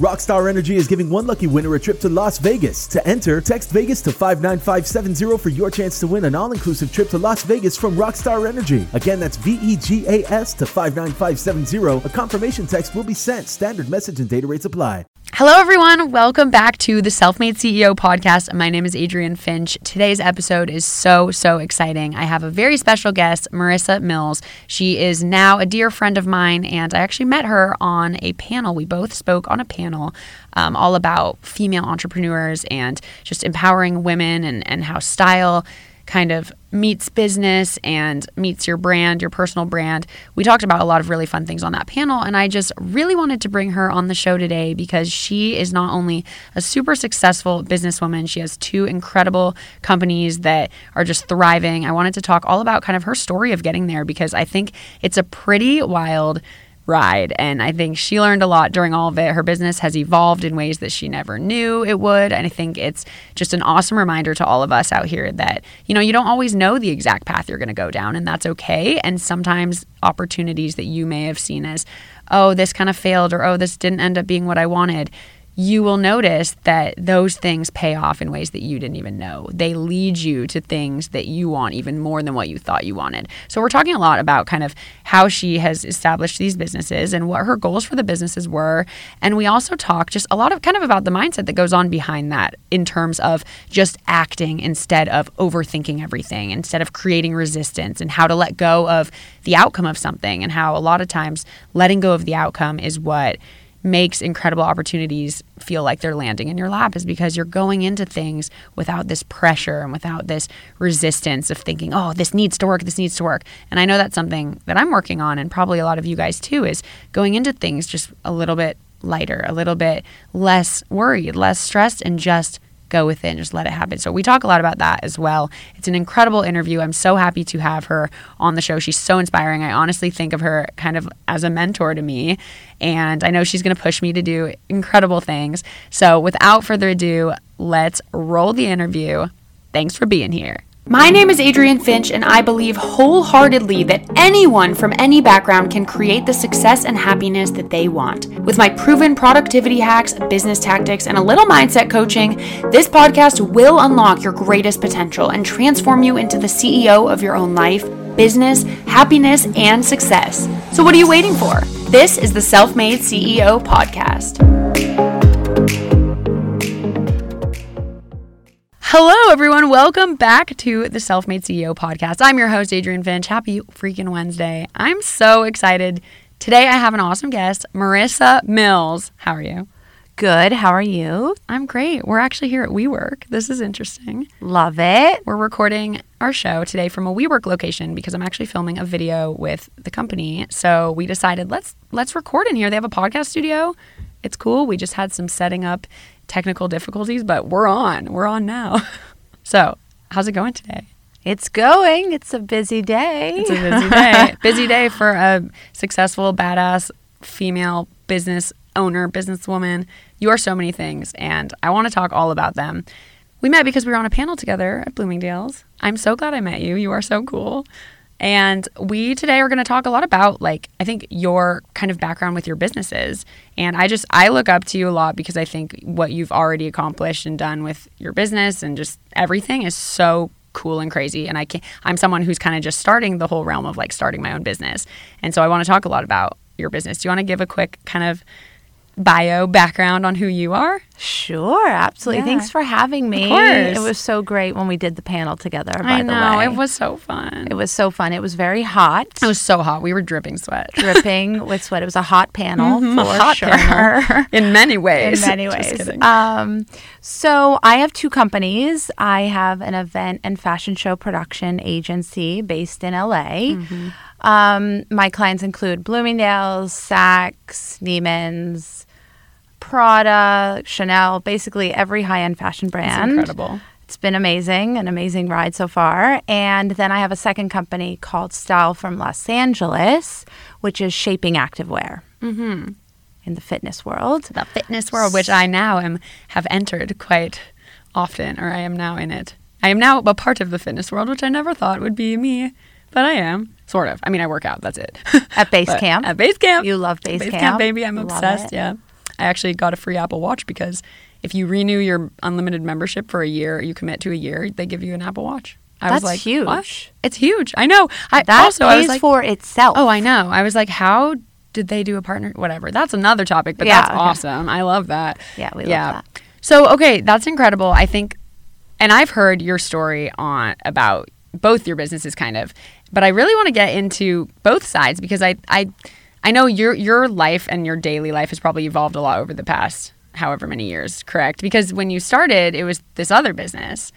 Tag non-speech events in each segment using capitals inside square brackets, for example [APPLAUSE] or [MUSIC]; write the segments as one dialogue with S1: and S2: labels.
S1: Rockstar Energy is giving one lucky winner a trip to Las Vegas. To enter, text Vegas to 59570 for your chance to win an all inclusive trip to Las Vegas from Rockstar Energy. Again, that's V E G A S to 59570. A confirmation text will be sent. Standard message and data rates apply.
S2: Hello, everyone. Welcome back to the Self Made CEO podcast. My name is Adrienne Finch. Today's episode is so, so exciting. I have a very special guest, Marissa Mills. She is now a dear friend of mine, and I actually met her on a panel. We both spoke on a panel um, all about female entrepreneurs and just empowering women and, and how style kind of meets business and meets your brand, your personal brand. We talked about a lot of really fun things on that panel, and I just really wanted to bring her on the show today because she is not only a super successful businesswoman, she has two incredible companies that are just thriving. I wanted to talk all about kind of her story of getting there because I think it's a pretty wild ride. And I think she learned a lot during all of it. Her business has evolved in ways that she never knew it would. And I think it's just an awesome reminder to all of us out here that, you know, you don't always know the exact path you're going to go down, and that's okay. And sometimes opportunities that you may have seen as, oh, this kind of failed, or oh, this didn't end up being what I wanted you will notice that those things pay off in ways that you didn't even know. They lead you to things that you want even more than what you thought you wanted. So, we're talking a lot about kind of how she has established these businesses and what her goals for the businesses were. And we also talk just a lot of kind of about the mindset that goes on behind that in terms of just acting instead of overthinking everything, instead of creating resistance, and how to let go of the outcome of something, and how a lot of times letting go of the outcome is what makes incredible opportunities feel like they're landing in your lap is because you're going into things without this pressure and without this resistance of thinking, oh, this needs to work, this needs to work. And I know that's something that I'm working on, and probably a lot of you guys too, is going into things just a little bit lighter, a little bit less worried, less stressed, and just go with it and just let it happen. So we talk a lot about that as well. It's an incredible interview. I'm so happy to have her on the show. She's so inspiring. I honestly think of her kind of as a mentor to me. And I know she's going to push me to do incredible things. So without further ado, let's roll the interview. Thanks for being here. My name is Adrienne Finch, and I believe wholeheartedly that anyone from any background can create the success and happiness that they want. With my proven productivity hacks, business tactics, and a little mindset coaching, this podcast will unlock your greatest potential and transform you into the CEO of your own life, business, happiness, and success. So, what are you waiting for? This is the Self Made CEO Podcast. Hello, everyone. Welcome back to the Self Made CEO podcast. I'm your host, Adrienne Finch. Happy freaking Wednesday. I'm so excited. Today, I have an awesome guest, Marissa Mills. How are you?
S3: Good. How are you?
S2: I'm great. We're actually here at WeWork. This is interesting.
S3: Love it.
S2: We're recording our show today from a WeWork location because I'm actually filming a video with the company. So we decided let's let's record in here. They have a podcast studio. It's cool. We just had some setting up technical difficulties, but we're on. We're on now. [LAUGHS] so, how's it going today?
S3: It's going. It's a busy day.
S2: It's a busy day. [LAUGHS] busy day for a successful, badass female business owner, businesswoman. You are so many things, and I want to talk all about them. We met because we were on a panel together at Bloomingdale's. I'm so glad I met you. You are so cool. And we today are going to talk a lot about like I think your kind of background with your businesses. And I just I look up to you a lot because I think what you've already accomplished and done with your business and just everything is so cool and crazy and I can I'm someone who's kind of just starting the whole realm of like starting my own business. And so I want to talk a lot about your business. Do you want to give a quick kind of bio background on who you are?
S3: Sure, absolutely. Yeah. Thanks for having me.
S2: Of course.
S3: It was so great when we did the panel together. By
S2: I know it was so fun.
S3: It was so fun. It was very hot.
S2: It was so hot. We were dripping sweat,
S3: dripping [LAUGHS] with sweat. It was a hot panel
S2: mm-hmm,
S3: for
S2: hot
S3: sure.
S2: Panel. [LAUGHS] In many ways.
S3: In many ways. Um, so I have two companies. I have an event and fashion show production agency based in LA. Mm-hmm. Um, my clients include Bloomingdale's, Saks, Neiman's. Prada, Chanel, basically every high end fashion brand.
S2: It's incredible.
S3: It's been amazing, an amazing ride so far. And then I have a second company called Style Firm Los Angeles, which is shaping activewear. Mm-hmm. In the fitness world,
S2: the fitness world, which I now am have entered quite often, or I am now in it. I am now a part of the fitness world, which I never thought would be me, but I am sort of. I mean, I work out. That's it.
S3: At [LAUGHS] base camp.
S2: At base camp.
S3: You love base,
S2: base
S3: camp.
S2: camp, baby. I'm obsessed. Yeah. I actually got a free Apple Watch because if you renew your unlimited membership for a year, you commit to a year, they give you an Apple Watch. I
S3: That's
S2: was like,
S3: huge.
S2: What? It's huge. I know. I
S3: That
S2: also I was
S3: pays
S2: like,
S3: for itself.
S2: Oh, I know. I was like, how did they do a partner? Whatever. That's another topic, but
S3: Yeah,
S2: that's [LAUGHS]
S3: okay.
S2: awesome. I love that.
S3: Yeah, we love that.
S2: So, okay, that's incredible. I think, and I've heard your story on about both your businesses, kind of, but I really want to get into both sides because I, I, I know your your life and your daily life has probably evolved a lot over the past however many years. Correct? Because when you started, it was this other business,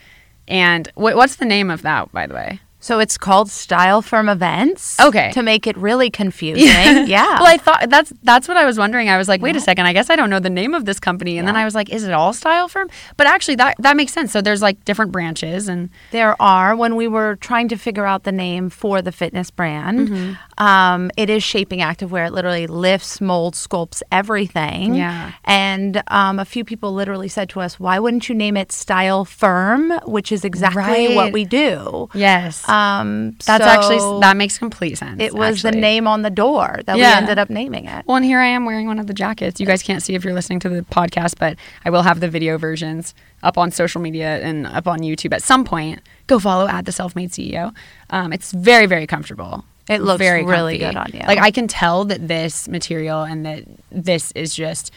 S2: and what, what's the name of that, by the way?
S3: So it's called Style Firm Events.
S2: Okay.
S3: To make it really confusing. [LAUGHS] yeah.
S2: Well, I thought that's that's what I was wondering. I was like, wait a second, I guess I don't know the name of this company. And then I was like, is it all style firm? But actually that that makes sense. So there's like different branches and
S3: There are. When we were trying to figure out the name for the fitness brand,
S2: Mm-hmm.
S3: um, it is Shaping Activewear. It literally lifts, molds, sculpts everything.
S2: Yeah.
S3: And um, a few people literally said to us, why wouldn't you name it Style Firm, which is exactly
S2: Right.
S3: what we do.
S2: yes.
S3: Um,
S2: that's actually that makes complete sense.
S3: It was the name on the door that
S2: Yeah.
S3: we ended up naming it.
S2: Well, and here I am wearing one of the jackets. You guys can't see if you're listening to the podcast, but I will have the video versions up on social media and up on YouTube at some point. Go follow at the Self Made CEO. Um, it's very, very comfortable.
S3: It looks
S2: very
S3: really
S2: comfy.
S3: good on you.
S2: Like I can tell that this material and that this is just,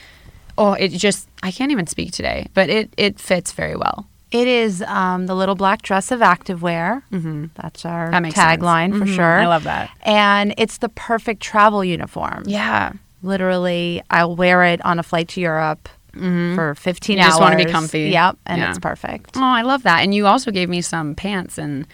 S2: oh, it just I can't even speak today, but it it fits very well.
S3: It is um, the little black dress of activewear. Mm-hmm. That's our
S2: That
S3: tagline for
S2: Mhm.
S3: sure.
S2: I love that.
S3: And it's the perfect travel uniform.
S2: Yeah.
S3: Literally, I'll wear it on a flight to Europe for 15
S2: You
S3: hours.
S2: just wanna be comfy.
S3: Yep, and
S2: Yeah.
S3: it's perfect.
S2: Oh, I love that. And you also gave me some pants and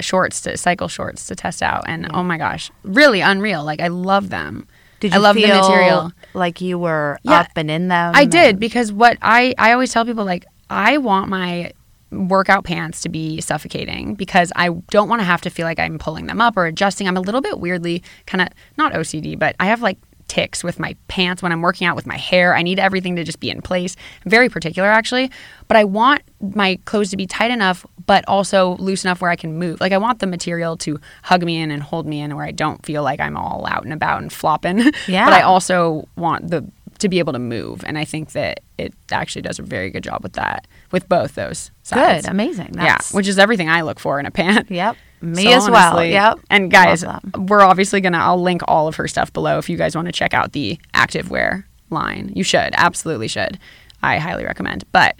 S2: shorts to cycle shorts to test out. And oh my gosh, really unreal. Like I love them.
S3: Did
S2: I love
S3: feel
S2: the material.
S3: like you were
S2: Yeah.
S3: up and in them?
S2: I did because what I I always tell people like I want my workout pants to be suffocating because I don't want to have to feel like I'm pulling them up or adjusting. I'm a little bit weirdly kind of not OCD, but I have like ticks with my pants when I'm working out with my hair. I need everything to just be in place. I'm very particular actually, but I want my clothes to be tight enough but also loose enough where I can move. Like I want the material to hug me in and hold me in where I don't feel like I'm all out and about and flopping.
S3: Yeah. [LAUGHS]
S2: but I also want the to be able to move and I think that it actually does a very good job with that with both those sides.
S3: Good, amazing.
S2: yeah, which is everything I look for in a pant.
S3: Yep. [LAUGHS] Me
S2: So
S3: as well. Yep.
S2: And guys, we're obviously gonna. I'll link all of her stuff below if you guys want to check out the activewear line. You should absolutely should. I highly recommend. But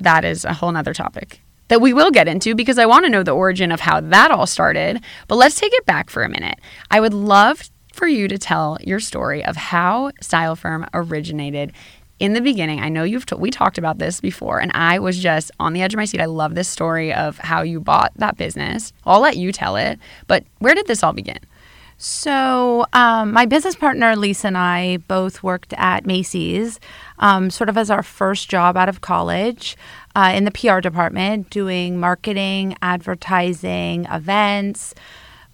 S2: that is a whole nother topic that we will get into because I want to know the origin of how that all started. But let's take it back for a minute. I would love for you to tell your story of how Style Firm originated in the beginning. I know you've t- we talked about this before, and I was just on the edge of my seat. I love this story of how you bought that business. I'll let you tell it, but where did this all begin?
S3: So, um, my business partner Lisa and I both worked at Macy's, um, sort of as our first job out of college uh, in the PR department, doing marketing, advertising, events.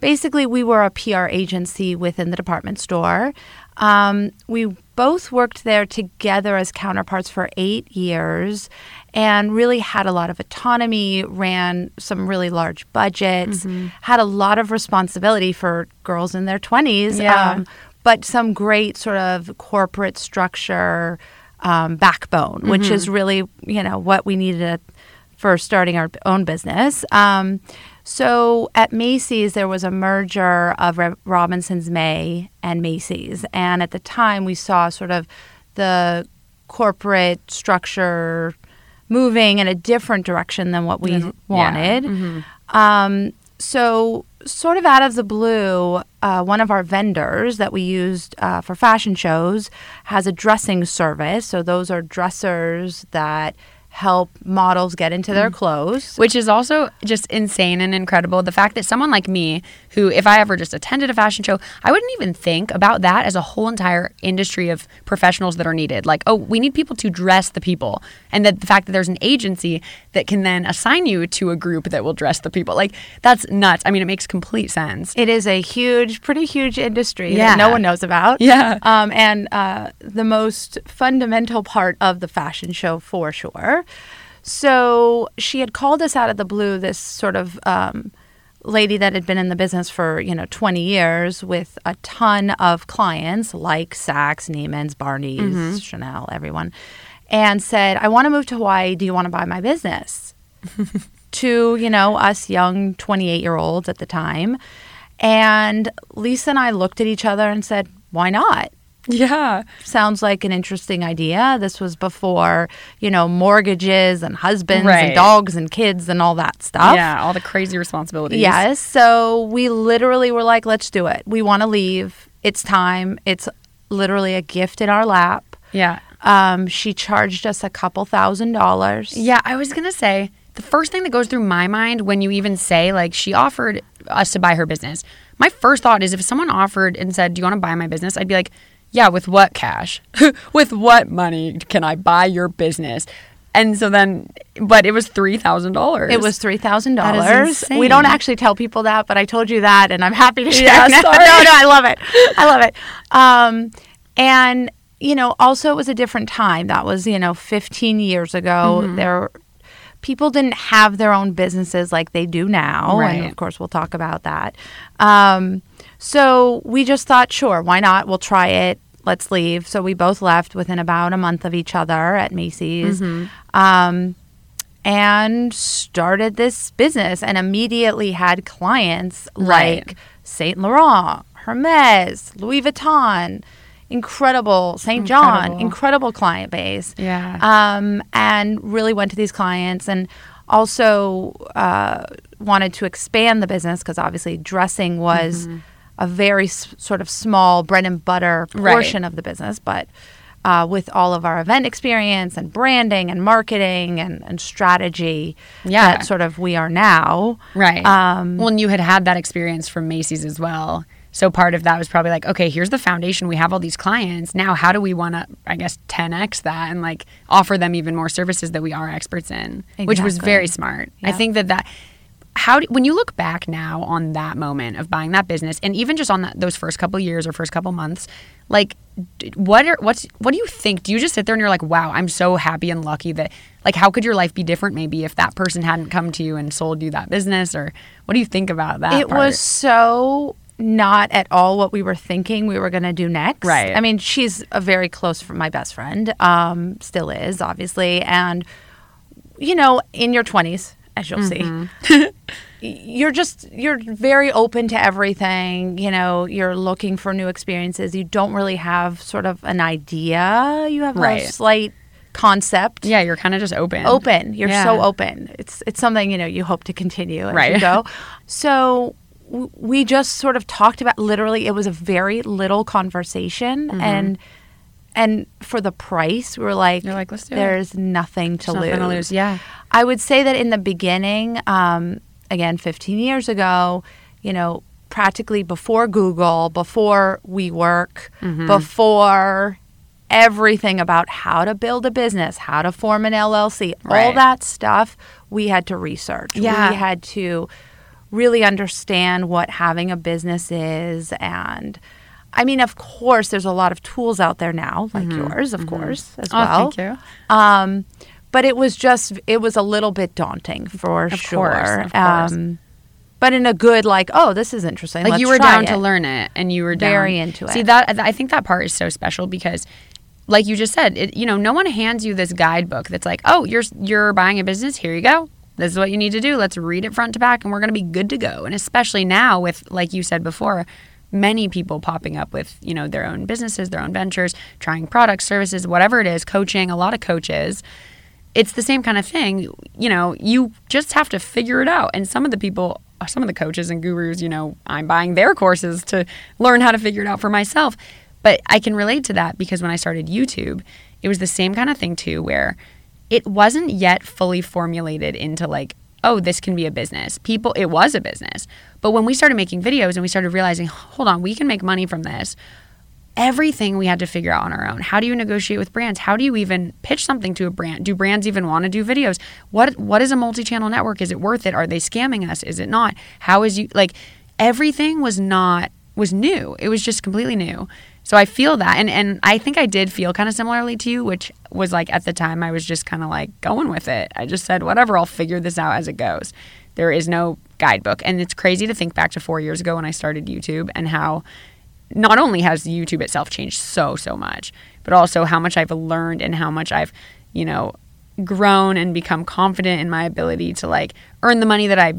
S3: Basically, we were a PR agency within the department store. Um, we both worked there together as counterparts for eight years and really had a lot of autonomy, ran some really large budgets, had a lot of responsibility for girls in their 20s,
S2: Yeah.
S3: but some great sort of corporate structure um, backbone, which is really, you know, what we needed for starting our own business. Um, so at Macy's, there was a merger of Re- Robinson's May and Macy's. And at the time, we saw sort of the corporate structure moving in a different direction than what we
S2: Yeah.
S3: wanted. Um, so, sort of out of the blue, uh, one of our vendors that we used uh, for fashion shows has a dressing service. So, those are dressers that help models get into their clothes.
S2: which is also just insane and incredible. The fact that someone like me, who if I ever just attended a fashion show, I wouldn't even think about that as a whole entire industry of professionals that are needed. Like, oh, we need people to dress the people, and that the fact that there's an agency that can then assign you to a group that will dress the people, like that's nuts. I mean, it makes complete sense.
S3: It is a huge, pretty huge industry
S2: Yeah.
S3: that no one knows about.
S2: Yeah.
S3: Um, and uh, the most fundamental part of the fashion show for sure. So she had called us out of the blue this sort of um, lady that had been in the business for you know 20 years with a ton of clients like Saks, Neiman's, Barney's,
S2: Mm-hmm.
S3: Chanel, everyone, and said, "I want to move to Hawaii. Do you want to buy my business?" [LAUGHS] to you know us young 28 year olds at the time, and Lisa and I looked at each other and said, "Why not?"
S2: Yeah.
S3: sounds like an interesting idea. This was before, you know, mortgages and husbands
S2: Right.
S3: and dogs and kids and all that stuff.
S2: Yeah, all the crazy responsibilities.
S3: Yes. So we literally were like, let's do it. We want to leave. It's time. It's literally a gift in our lap.
S2: Yeah.
S3: Um, she charged us a couple thousand dollars.
S2: Yeah, I was gonna say the first thing that goes through my mind when you even say like she offered us to buy her business. My first thought is if someone offered and said, "Do you want to buy my business?" I'd be like, "Yeah, with what cash? [LAUGHS] with what money can I buy your business?" And so then, but it was three thousand dollars.
S3: It was three thousand dollars. We don't actually tell people that, but I told you that, and I'm happy to [LAUGHS] share.
S2: Yeah. [LAUGHS]
S3: No, no, I love it. I love it. Um, and you know, also it was a different time. That was you know 15 years ago.
S2: Mm-hmm.
S3: There, people didn't have their own businesses like they do now,
S2: Right.
S3: and of course we'll talk about that. Um, so we just thought, sure, why not? We'll try it. Let's leave. So we both left within about a month of each other at Macy's.
S2: Mm-hmm.
S3: Um, and started this business and immediately had clients
S2: Right.
S3: like Saint Laurent, Hermes, Louis Vuitton, incredible Saint John,
S2: Incredible.
S3: incredible client base.
S2: Yeah.
S3: Um, and really went to these clients and also uh, wanted to expand the business because obviously dressing was a very s- sort of small bread and butter
S2: Mm-hmm. Right.
S3: portion of the business, but uh, with all of our event experience and branding and marketing and, and strategy
S2: Yeah.
S3: that sort of we are now.
S2: Right.
S3: Um,
S2: well, and you had had that experience from Macy's as well. So part of that was probably like, okay, here's the foundation. We have all these clients. Now, how do we want to, I guess, 10x that and like offer them even more services that we are experts in, which was very smart. I think that that, how do, when you look back now on that moment of buying that business and even just on that, those first couple years or first couple months, like what are what's what do you think? Do you just sit there and you're like, wow, I'm so happy and lucky that like how could your life be different maybe if that person hadn't come to you and sold you that business or what do you think about that?
S3: it
S2: part?
S3: was so not at all what we were thinking we were going to do next.
S2: Right.
S3: I mean, she's a very close my best friend. Um, still is obviously, and you know, in your twenties, as you'll see, [LAUGHS] you're just you're very open to everything. You know, you're looking for new experiences. You don't really have sort of an idea. You have
S2: Right.
S3: a slight concept
S2: Yeah, you're kind of just open.
S3: open. You're
S2: Yeah.
S3: so open. It's it's something you know you hope to continue as
S2: Right.
S3: you go. So w- we just sort of talked about. Literally, it was a very little conversation,
S2: Mm-hmm.
S3: and and for the price, we were like,
S2: You're like, "Let's do it."
S3: There's nothing to
S2: Nothing
S3: lose.
S2: to lose. Yeah.
S3: I would say that in the beginning, um, again, 15 years ago, you know, practically before Google, before WeWork,
S2: Mm-hmm.
S3: before everything about how to build a business, how to form an LLC, all that stuff, we had to research.
S2: Yeah.
S3: We had to really understand what having a business is and I mean, of course, there's a lot of tools out there now, like yours, of course, as
S2: Oh,
S3: well.
S2: thank you.
S3: Um, but it was just it was a little bit daunting for
S2: Of
S3: sure.
S2: course, of course.
S3: Um, but in a good like, oh, this is interesting.
S2: Like
S3: Let's
S2: you were down
S3: it.
S2: to learn it, and you were down,
S3: Very into it.
S2: See that I think that part is so special because, like you just said, it, you know, no one hands you this guidebook that's like, oh, you're you're buying a business. Here you go. This is what you need to do. Let's read it front to back, and we're going to be good to go. And especially now with, like you said before, many people popping up with you know their own businesses, their own ventures, trying products, services, whatever it is, coaching. A lot of coaches. it's the same kind of thing. You know, you just have to figure it out. And some of the people, some of the coaches and gurus, you know, I'm buying their courses to learn how to figure it out for myself. But I can relate to that because when I started YouTube, it was the same kind of thing too, where it wasn't yet fully formulated into like, oh, this can be a business. People, it was a business. But when we started making videos and we started realizing, hold on, we can make money from this everything we had to figure out on our own. How do you negotiate with brands? How do you even pitch something to a brand? Do brands even want to do videos? What what is a multi-channel network? Is it worth it? Are they scamming us? Is it not? How is you like everything was not was new. It was just completely new. So I feel that and and I think I did feel kind of similarly to you, which was like at the time I was just kind of like going with it. I just said whatever, I'll figure this out as it goes. There is no guidebook. And it's crazy to think back to four years ago when I started YouTube and how not only has YouTube itself changed so, so much, but also how much I've learned and how much I've, you know, grown and become confident in my ability to like earn the money that I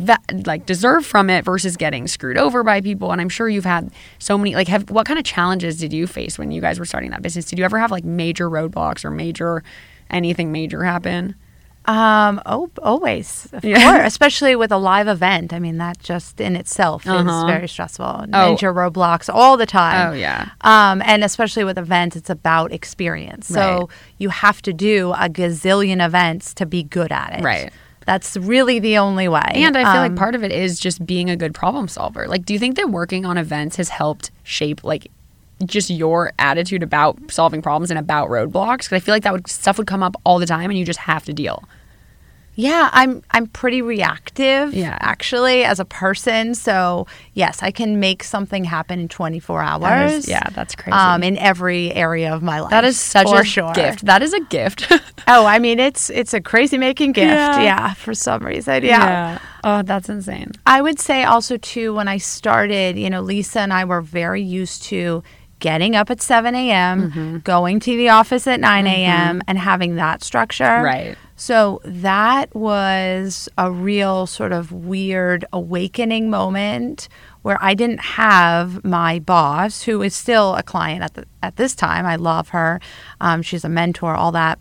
S2: like deserve from it versus getting screwed over by people. And I'm sure you've had so many like have what kind of challenges did you face when you guys were starting that business? Did you ever have like major roadblocks or major anything major happen?
S3: Um, oh, always, of
S2: Yeah.
S3: course, [LAUGHS] especially with a live event. I mean, that just in itself
S2: Uh-huh.
S3: is very stressful.
S2: Oh.
S3: Ninja roadblocks all the time.
S2: Oh, yeah.
S3: Um, and especially with events, it's about experience. So
S2: Right.
S3: you have to do a gazillion events to be good at it.
S2: Right.
S3: That's really the only way.
S2: And I feel like
S3: Um,
S2: part of it is just being a good problem solver. Like, do you think that working on events has helped shape like just your attitude about solving problems and about roadblocks? Because I feel like that would stuff would come up all the time, and you just have to deal.
S3: Yeah, I'm I'm pretty reactive
S2: Yeah.
S3: actually as a person. So yes, I can make something happen in 24 hours.
S2: That is- yeah, that's crazy.
S3: Um, in every area of my life.
S2: That is such a
S3: sure.
S2: gift. That is a gift. [LAUGHS]
S3: Oh, I mean it's it's a crazy making gift.
S2: Yeah.
S3: Yeah, for some reason. Yeah.
S2: Oh, that's insane.
S3: I would say also too when I started, you know, Lisa and I were very used to getting up at 7 a.m.,
S2: Mm-hmm.
S3: going to the office at 9 a.m., and having that structure.
S2: Right.
S3: So that was a real sort of weird awakening moment where I didn't have my boss, who is still a client at the, at this time. I love her. Um, she's a mentor, all that.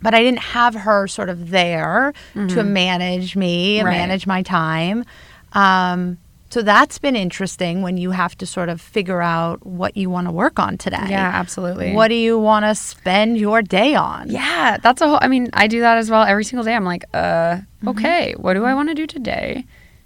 S3: But I didn't have her sort of there to manage me, and
S2: Mm-hmm. Right.
S3: manage my time. Um, so that's been interesting when you have to sort of figure out what you want to work on today.
S2: Yeah, absolutely.
S3: What do you want to spend your day on?
S2: Yeah, that's a whole. I mean, I do that as well every single day. I'm like, uh, okay, what do I want to do today?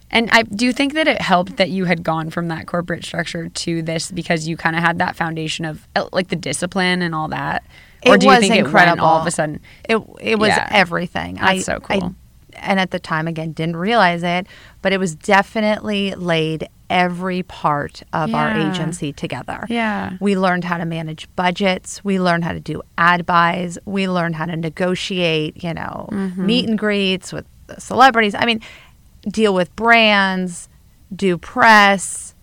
S2: And I do you think that it helped that you had gone from that corporate structure to this because you kind of had that foundation of uh, like the discipline and all that, or
S3: It
S2: do you
S3: was
S2: think it went
S3: incredible.
S2: all of a sudden?
S3: It it was
S2: Yeah.
S3: everything.
S2: That's
S3: I,
S2: so
S3: I-
S2: cool.
S3: And at the time, again, didn't realize it, but it was definitely laid every part of our agency together.
S2: Yeah.
S3: We learned how to manage budgets. We learned how to do ad buys. We learned how to negotiate, you know,
S2: Mm-hmm.
S3: meet and greets with celebrities. I mean, deal with brands, do press,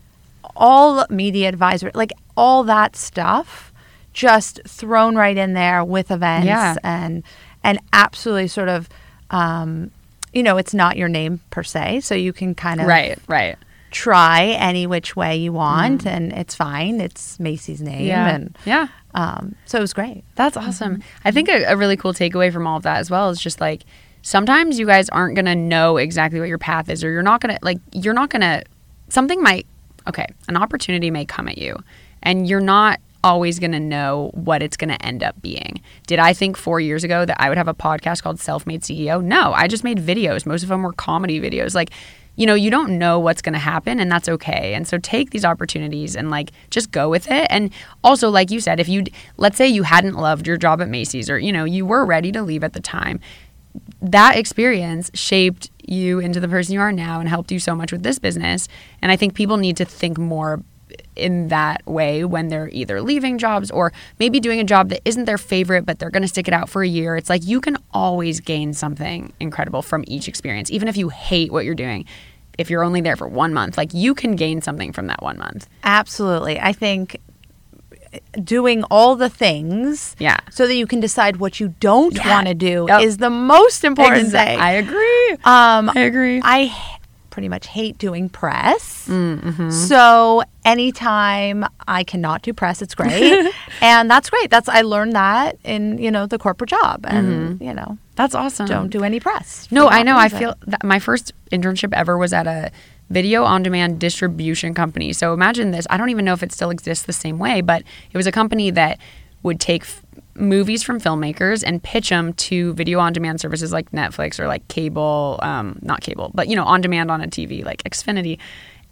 S3: all media advisory, like all that stuff just thrown right in there with events
S2: Yeah.
S3: and and absolutely sort of um, you know, it's not your name per se, so you can kind of
S2: Right, right.
S3: try any which way you want, and it's fine. It's Macy's name,
S2: Mm-hmm. Yeah,
S3: and
S2: yeah.
S3: um, so it was great.
S2: That's awesome. I think a, a really cool takeaway from all of that as well is just like sometimes you guys aren't going to know exactly what your path is, or you're not going to, like, you're not going to, something might, okay, an opportunity may come at you, and you're not always going to know what it's going to end up being. Did I think four years ago that I would have a podcast called Self Made CEO? No, I just made videos. Most of them were comedy videos. Like, you know, you don't know what's going to happen, and that's okay. And so take these opportunities and like just go with it. And also, like you said, if you, let's say you hadn't loved your job at Macy's or, you know, you were ready to leave at the time, that experience shaped you into the person you are now and helped you so much with this business. And I think people need to think more in that way when they're either leaving jobs or maybe doing a job that isn't their favorite, but they're going to stick it out for a year. It's like you can always gain something incredible from each experience, even if you hate what you're doing. If you're only there for one month, like you can gain something from that one month.
S3: Absolutely, I think doing all the things,
S2: Yeah.
S3: so that you can decide what you don't
S2: Yeah.
S3: want to do
S2: Yep.
S3: is the most important
S2: Exa-
S3: thing.
S2: I agree.
S3: Um,
S2: I agree.
S3: I pretty much hate doing press.
S2: Mm, mm-hmm.
S3: So anytime I cannot do press, it's great, [LAUGHS] and that's great. That's I learned that in you know the corporate job, and you know
S2: That's awesome.
S3: don't do any press.
S2: Mm-hmm. No, I know. I feel that my first internship ever was at a video on demand distribution company. So imagine this. I don't even know if it still exists the same way, but it was a company that would take movies from filmmakers and pitch them to video on demand services like Netflix or like cable, um, not cable, but you know, on demand on a TV like Xfinity.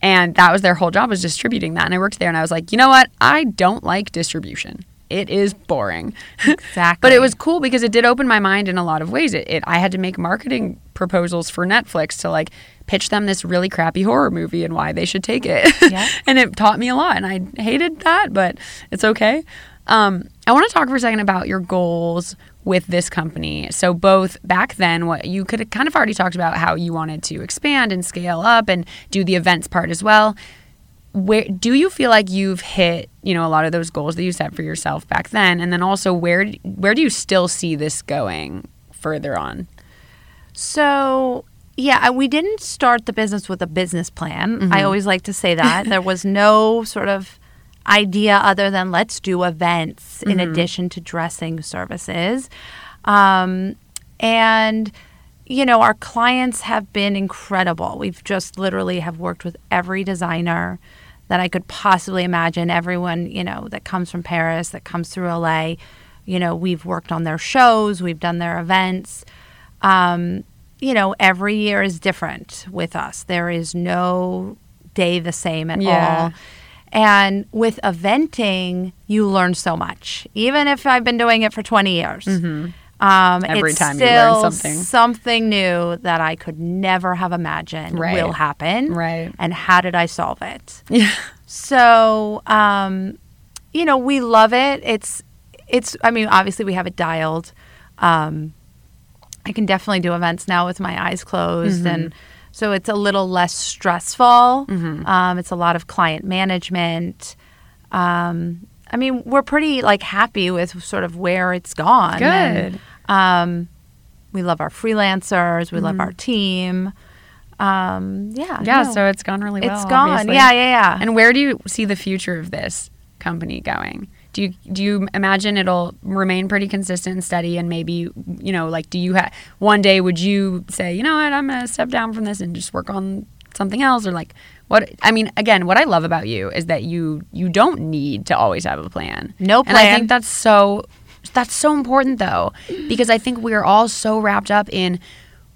S2: And that was their whole job was distributing that. And I worked there and I was like, you know what? I don't like distribution. It is boring.
S3: Exactly. [LAUGHS]
S2: but it was cool because it did open my mind in a lot of ways. It, it I had to make marketing proposals for Netflix to like pitch them this really crappy horror movie and why they should take it.
S3: Yeah. [LAUGHS]
S2: and it taught me a lot and I hated that, but it's okay. Um, I want to talk for a second about your goals with this company. So both back then, what you could have kind of already talked about how you wanted to expand and scale up and do the events part as well. Where do you feel like you've hit, you know, a lot of those goals that you set for yourself back then, and then also where where do you still see this going further on?
S3: So, yeah, we didn't start the business with a business plan.
S2: Mm-hmm.
S3: I always like to say that. [LAUGHS] there was no sort of idea other than let's do events in
S2: Mm-hmm.
S3: addition to dressing services. Um, and you know, our clients have been incredible. We've just literally have worked with every designer that I could possibly imagine. Everyone, you know, that comes from Paris, that comes through LA. You know, we've worked on their shows, we've done their events. Um, you know, every year is different with us. There is no day the same at
S2: Yeah.
S3: all. And with eventing, you learn so much. Even if I've been doing it for 20 years. Um,
S2: Mm-hmm. Every
S3: it's
S2: time you learn something.
S3: something new that I could never have imagined
S2: Right.
S3: will happen.
S2: Right.
S3: And how did I solve it? [LAUGHS]
S2: Yeah.
S3: So, um, you know, we love it. It's, it's. I mean, obviously, we have it dialed. Um, I can definitely do events now with my eyes closed, and so it's a little less stressful. Um, it's a lot of client management. Um, I mean, we're pretty like happy with sort of where it's gone. and,
S2: Good.
S3: um, we love our freelancers. We love our team. Um, yeah.
S2: Yeah,
S3: no.
S2: so it's gone really well.
S3: It's gone.
S2: obviously.
S3: Yeah, yeah, yeah.
S2: And where do you see the future of this company going? Do you do you imagine it'll remain pretty consistent and steady and maybe you know like do you have one day would you say you know what I'm gonna step down from this and just work on something else or like what I mean again what I love about you is that you you don't need to always have a plan
S3: No
S2: and I think that's so that's so important though because I think we're all so wrapped up in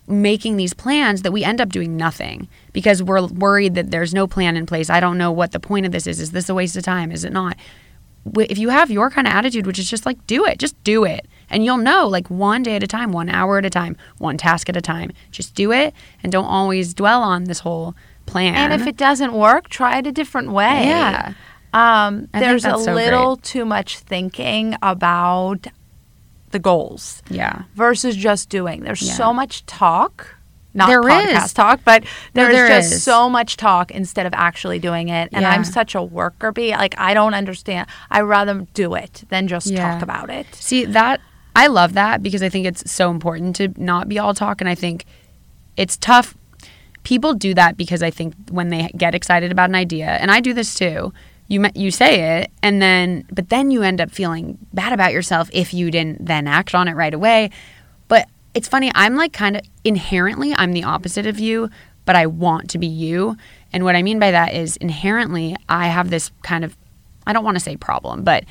S2: making these plans that we end up doing nothing because we're worried that there's no plan in place. I don't know what the point of this is. Is this a waste of time? Is it not? If you have your kind of attitude, which is just like, do it, just do it. And you'll know, like, one day at a time, one hour at a time, one task at a time. Just do it and don't always dwell on this whole plan.
S3: And if it doesn't work, try it a different way.
S2: Yeah.
S3: Um, there's a
S2: so
S3: little too much thinking about the goals
S2: yeah.
S3: versus just doing. There's
S2: Yeah.
S3: so much talk. Not
S2: There
S3: podcast
S2: is.
S3: talk, but there's
S2: there
S3: just
S2: is.
S3: so much talk instead of actually doing it. And
S2: Yeah.
S3: I'm such a worker bee. Like I don't understand. I rather do it than just
S2: Yeah.
S3: talk about it.
S2: See that I love that because I think it's so important to not be all talk, and I think it's tough. People do that because I think when they get excited about an idea, and I do this too. You you say it, and then but then you end up feeling bad about yourself if you didn't then act on it right away. It's funny. I'm like kind of inherently, I'm the opposite of you, but I want to be you. And what I mean by that is inherently, I have this kind of, I don't want to say problem, but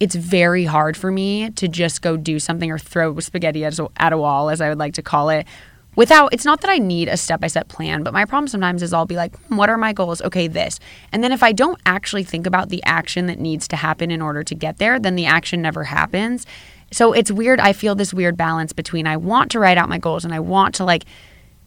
S2: it's very hard for me to just go do something or throw spaghetti at a, at a wall, as I would like to call it, without. It's not that I need a step by step plan, but my problem sometimes is I'll be like, "Hmm, what are my goals? Okay, this. And then if I don't actually think about the action that needs to happen in order to get there, then the action never happens. So it's weird. I feel this weird balance between I want to write out my goals and I want to like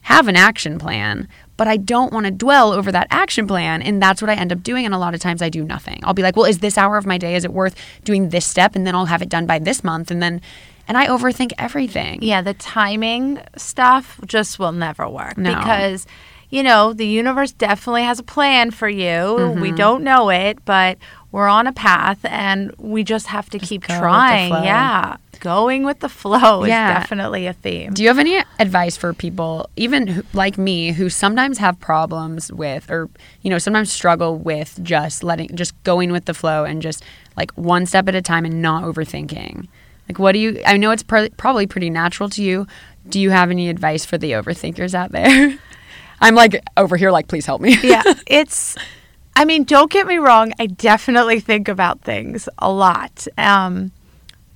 S2: have an action plan, but I don't want to dwell over that action plan. And that's what I end up doing. And a lot of times I do nothing. I'll be like, well, is this hour of my day, is it worth doing this step? And then I'll have it done by this month. And then, and I overthink everything.
S3: Yeah, the timing stuff just will never work
S2: No.
S3: because you know, the universe definitely has a plan for you.
S2: Mm-hmm.
S3: We don't know it, but we're on a path and we just have to keep
S2: with the
S3: trying. Yeah. Going with the flow
S2: Yeah.
S3: is definitely a theme.
S2: Do you have any advice for people, even who, like me, who sometimes have problems with, or you know, sometimes struggle with just letting, just going with the flow and just like one step at a time and not overthinking? Like, what do you? I know it's pr- probably pretty natural to you. Do you have any advice for the overthinkers out there? [LAUGHS] I'm like over here, like, please help me.
S3: yeah, [LAUGHS] it's. I mean, don't get me wrong. I definitely think about things a lot. Um,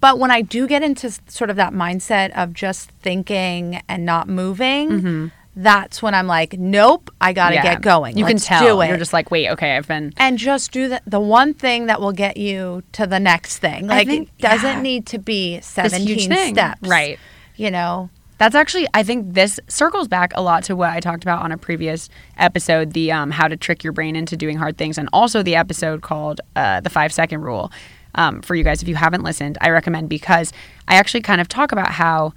S3: but when I do get into sort of that mindset of just thinking and not moving, that's when I'm like, nope, I got to
S2: Mm-hmm. Yeah.
S3: get going.
S2: You
S3: Let's
S2: can tell. You're just like, wait, okay, I've been.
S3: and just do the, the one thing that will get you to the next thing. Like
S2: think-
S3: it doesn't
S2: yeah.
S3: need to be 17 steps.
S2: Right.
S3: You know.
S2: That's actually, I think this circles back a lot to what I talked about on a previous episode the um, how to trick your brain into doing hard things, and also the episode called uh, The Five Second Rule. um, for you guys. If you haven't listened, I recommend because I actually kind of talk about how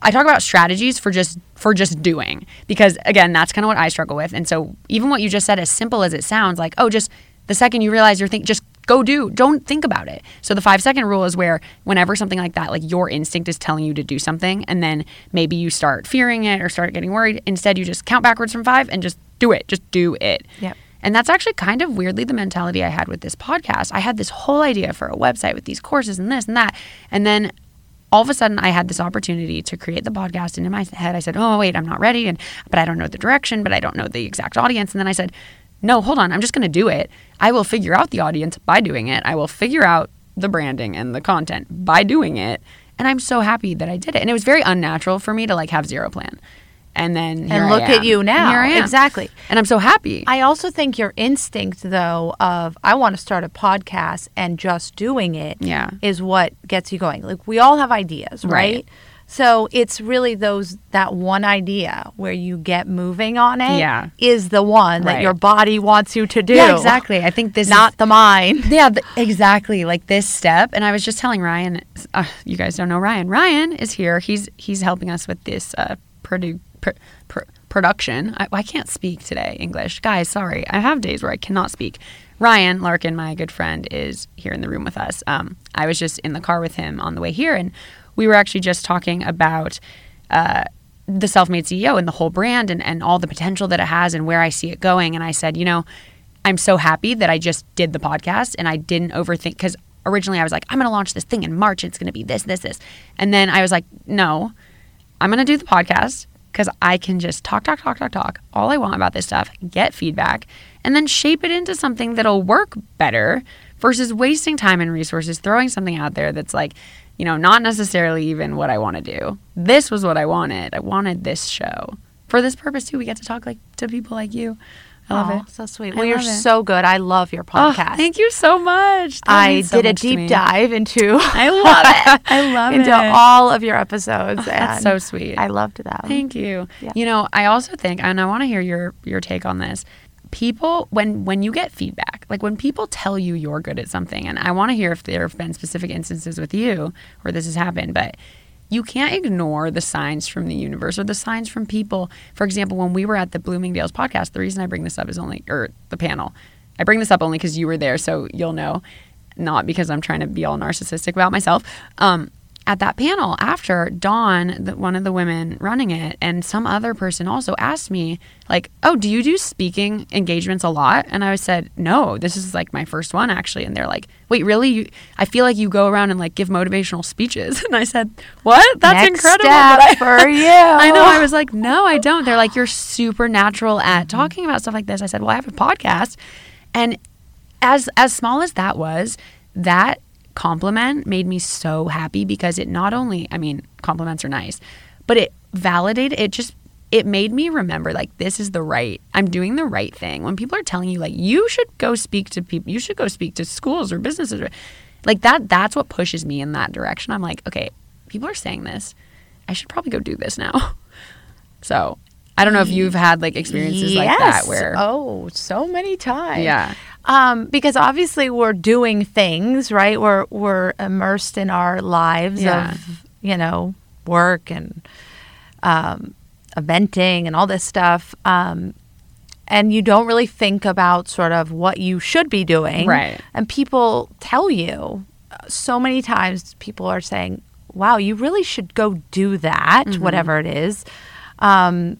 S2: I talk about strategies for just for just doing because again, that's kind of what I struggle with. And so even what you just said, as simple as it sounds, like oh, just the second you realize you're thinking, just go do. Don't think about it. So the five second rule is where whenever something like that, like your instinct is telling you to do something, and then maybe you start fearing it or start getting worried. Instead, you just count backwards from five and just do it. Just do it.
S3: Yep.
S2: And that's actually kind of weirdly the mentality I had with this podcast. I had this whole idea for a website with these courses and this and that. And then all of a sudden I had this opportunity to create the podcast and in my head I said, "Oh, wait, I'm not ready and but I don't know the direction, but I don't know the exact audience." And then I said, "No, hold on. I'm just going to do it. I will figure out the audience by doing it. I will figure out the branding and the content by doing it." And I'm so happy that I did it. And it was very unnatural for me to like have zero plan. And then
S3: and look at you now.
S2: Am.
S3: Exactly.
S2: And I'm so happy.
S3: I also think your instinct, though, of I want to start a podcast and just doing it
S2: Yeah.
S3: is what gets you going. Like we all have ideas, right?
S2: Right.
S3: So it's really those that one idea where you get moving on it.
S2: Yeah.
S3: is the one that
S2: Right.
S3: your body wants you to do.
S2: Yeah, exactly. I think this is-
S3: not the mind. [LAUGHS]
S2: Yeah, exactly. Like this step, and I was just telling Ryan. Uh, you guys don't know Ryan. Ryan is here. He's he's helping us with this uh, produ- pr- pr- production. I, I can't speak today English, guys. Sorry, I have days where I cannot speak. Ryan Larkin, my good friend, is here in the room with us. Um, I was just in the car with him on the way here, and we were actually just talking about. Uh, the self-made CEO and the whole brand and, and all the potential that it has and where I see it going. And I said, you know, I'm so happy that I just did the podcast and I didn't overthink because originally I was like, I'm going to launch this thing in March. It's going to be this, this, this. And then I was like, no, I'm going to do the podcast because I can just talk, talk, talk, talk, talk all I want about this stuff, get feedback, and then shape it into something that'll work better versus wasting time and resources throwing something out there that's like, you know, not necessarily even what I want to do. This was what I wanted. I wanted this show. For this purpose too, we get to talk like to people like you. I love
S3: Aw,
S2: it.
S3: So sweet.
S2: I
S3: Well, you're so good. I love your
S2: Oh,
S3: podcast.
S2: thank you so much. That
S3: I
S2: so
S3: did a
S2: much to
S3: deep dive into.
S2: I love it. I [LAUGHS] love
S3: into
S2: it. Oh,
S3: all of your episodes.
S2: That's
S3: and
S2: so sweet.
S3: I loved that.
S2: Thank you.
S3: Yeah.
S2: You know, I also think, and I want to hear your your take on this. People, when when you get feedback, like when people tell you you're good at something, and I want to hear if there have been specific instances with you where this has happened, but you can't ignore the signs from the universe or the signs from people. For example, when we were at the Bloomingdale's podcast, the reason I bring this up is only, or the panel, I bring this up only because you were there, so you'll know, not because I'm trying to be all narcissistic about myself. Um, at that panel after Dawn, the, one of the women running it, and some other person also asked me, like, "Oh, do you do speaking engagements a lot?" And I said, "No, this is like my first one actually." And they're like, "Wait, really? You, I feel like you go around and like give motivational speeches." [LAUGHS] And I said, "What? That's
S3: Next
S2: incredible."
S3: step
S2: I-
S3: for [LAUGHS] you.
S2: I know. I was like, "No, I don't." They're like, "You're super natural at mm-hmm. talking about stuff like this." I said, "Well, I have a podcast," and as as small as that was, that compliment made me so happy because it not only, I mean, compliments are nice, but it validated it just it made me remember like this is the right I'm doing the right thing. When people are telling you like you should go speak to people, you should go speak to schools or businesses like that that's what pushes me in that direction. I'm like, okay, people are saying this. I should probably go do this now. [LAUGHS] So, I don't know if you've had like experiences like that where
S3: oh, so many times.
S2: Yeah.
S3: Um, because obviously we're doing things, right? We're we're immersed in our lives
S2: Yeah.
S3: of you know work and um, eventing and all this stuff. Um, and you don't really think about sort of what you should be doing,
S2: Right.
S3: And people tell you so many times. People are saying, "Wow, you really should go do that,
S2: Mm-hmm.
S3: whatever it is." Um,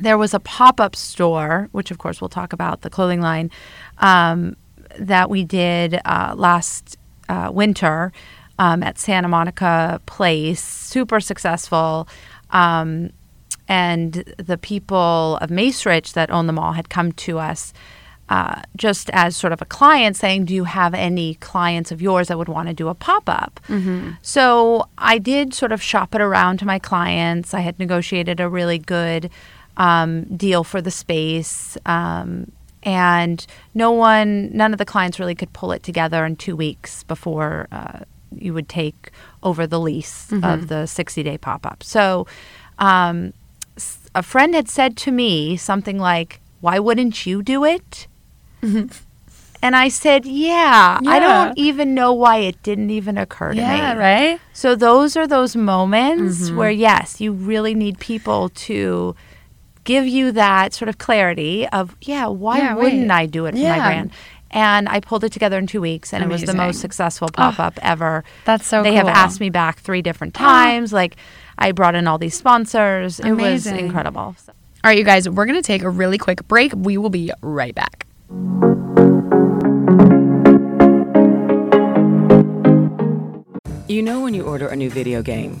S3: there was a pop-up store which of course we'll talk about the clothing line um, that we did uh, last uh, winter um, at santa monica place super successful um, and the people of Macerich that own the mall had come to us uh, just as sort of a client saying, Do you have any clients of yours that would want to do a pop up? So I did sort of shop it around to my clients. I had negotiated a really good um, deal for the space. Um, and no one, none of the clients really could pull it together in two weeks before uh, you would take over the lease of the 60 day pop up. So um, a friend had said to me something like, Why wouldn't you do it? [LAUGHS] And I said, yeah, I don't even know why it didn't even occur to
S2: Yeah,
S3: me.
S2: Yeah, right?
S3: So those are those moments
S2: Mm-hmm.
S3: where yes, you really need people to give you that sort of clarity of, yeah, why
S2: Yeah,
S3: wouldn't
S2: wait.
S3: I do it for
S2: Yeah.
S3: my brand? And I pulled it together in two weeks, and it was the most successful pop up oh, ever.
S2: that's so
S3: They have asked me back three different oh. times. Like, I brought in all these sponsors. It was incredible. So-
S2: All right, you guys, we're going to take a really quick break. We will be right back.
S4: You know when you order a new video game,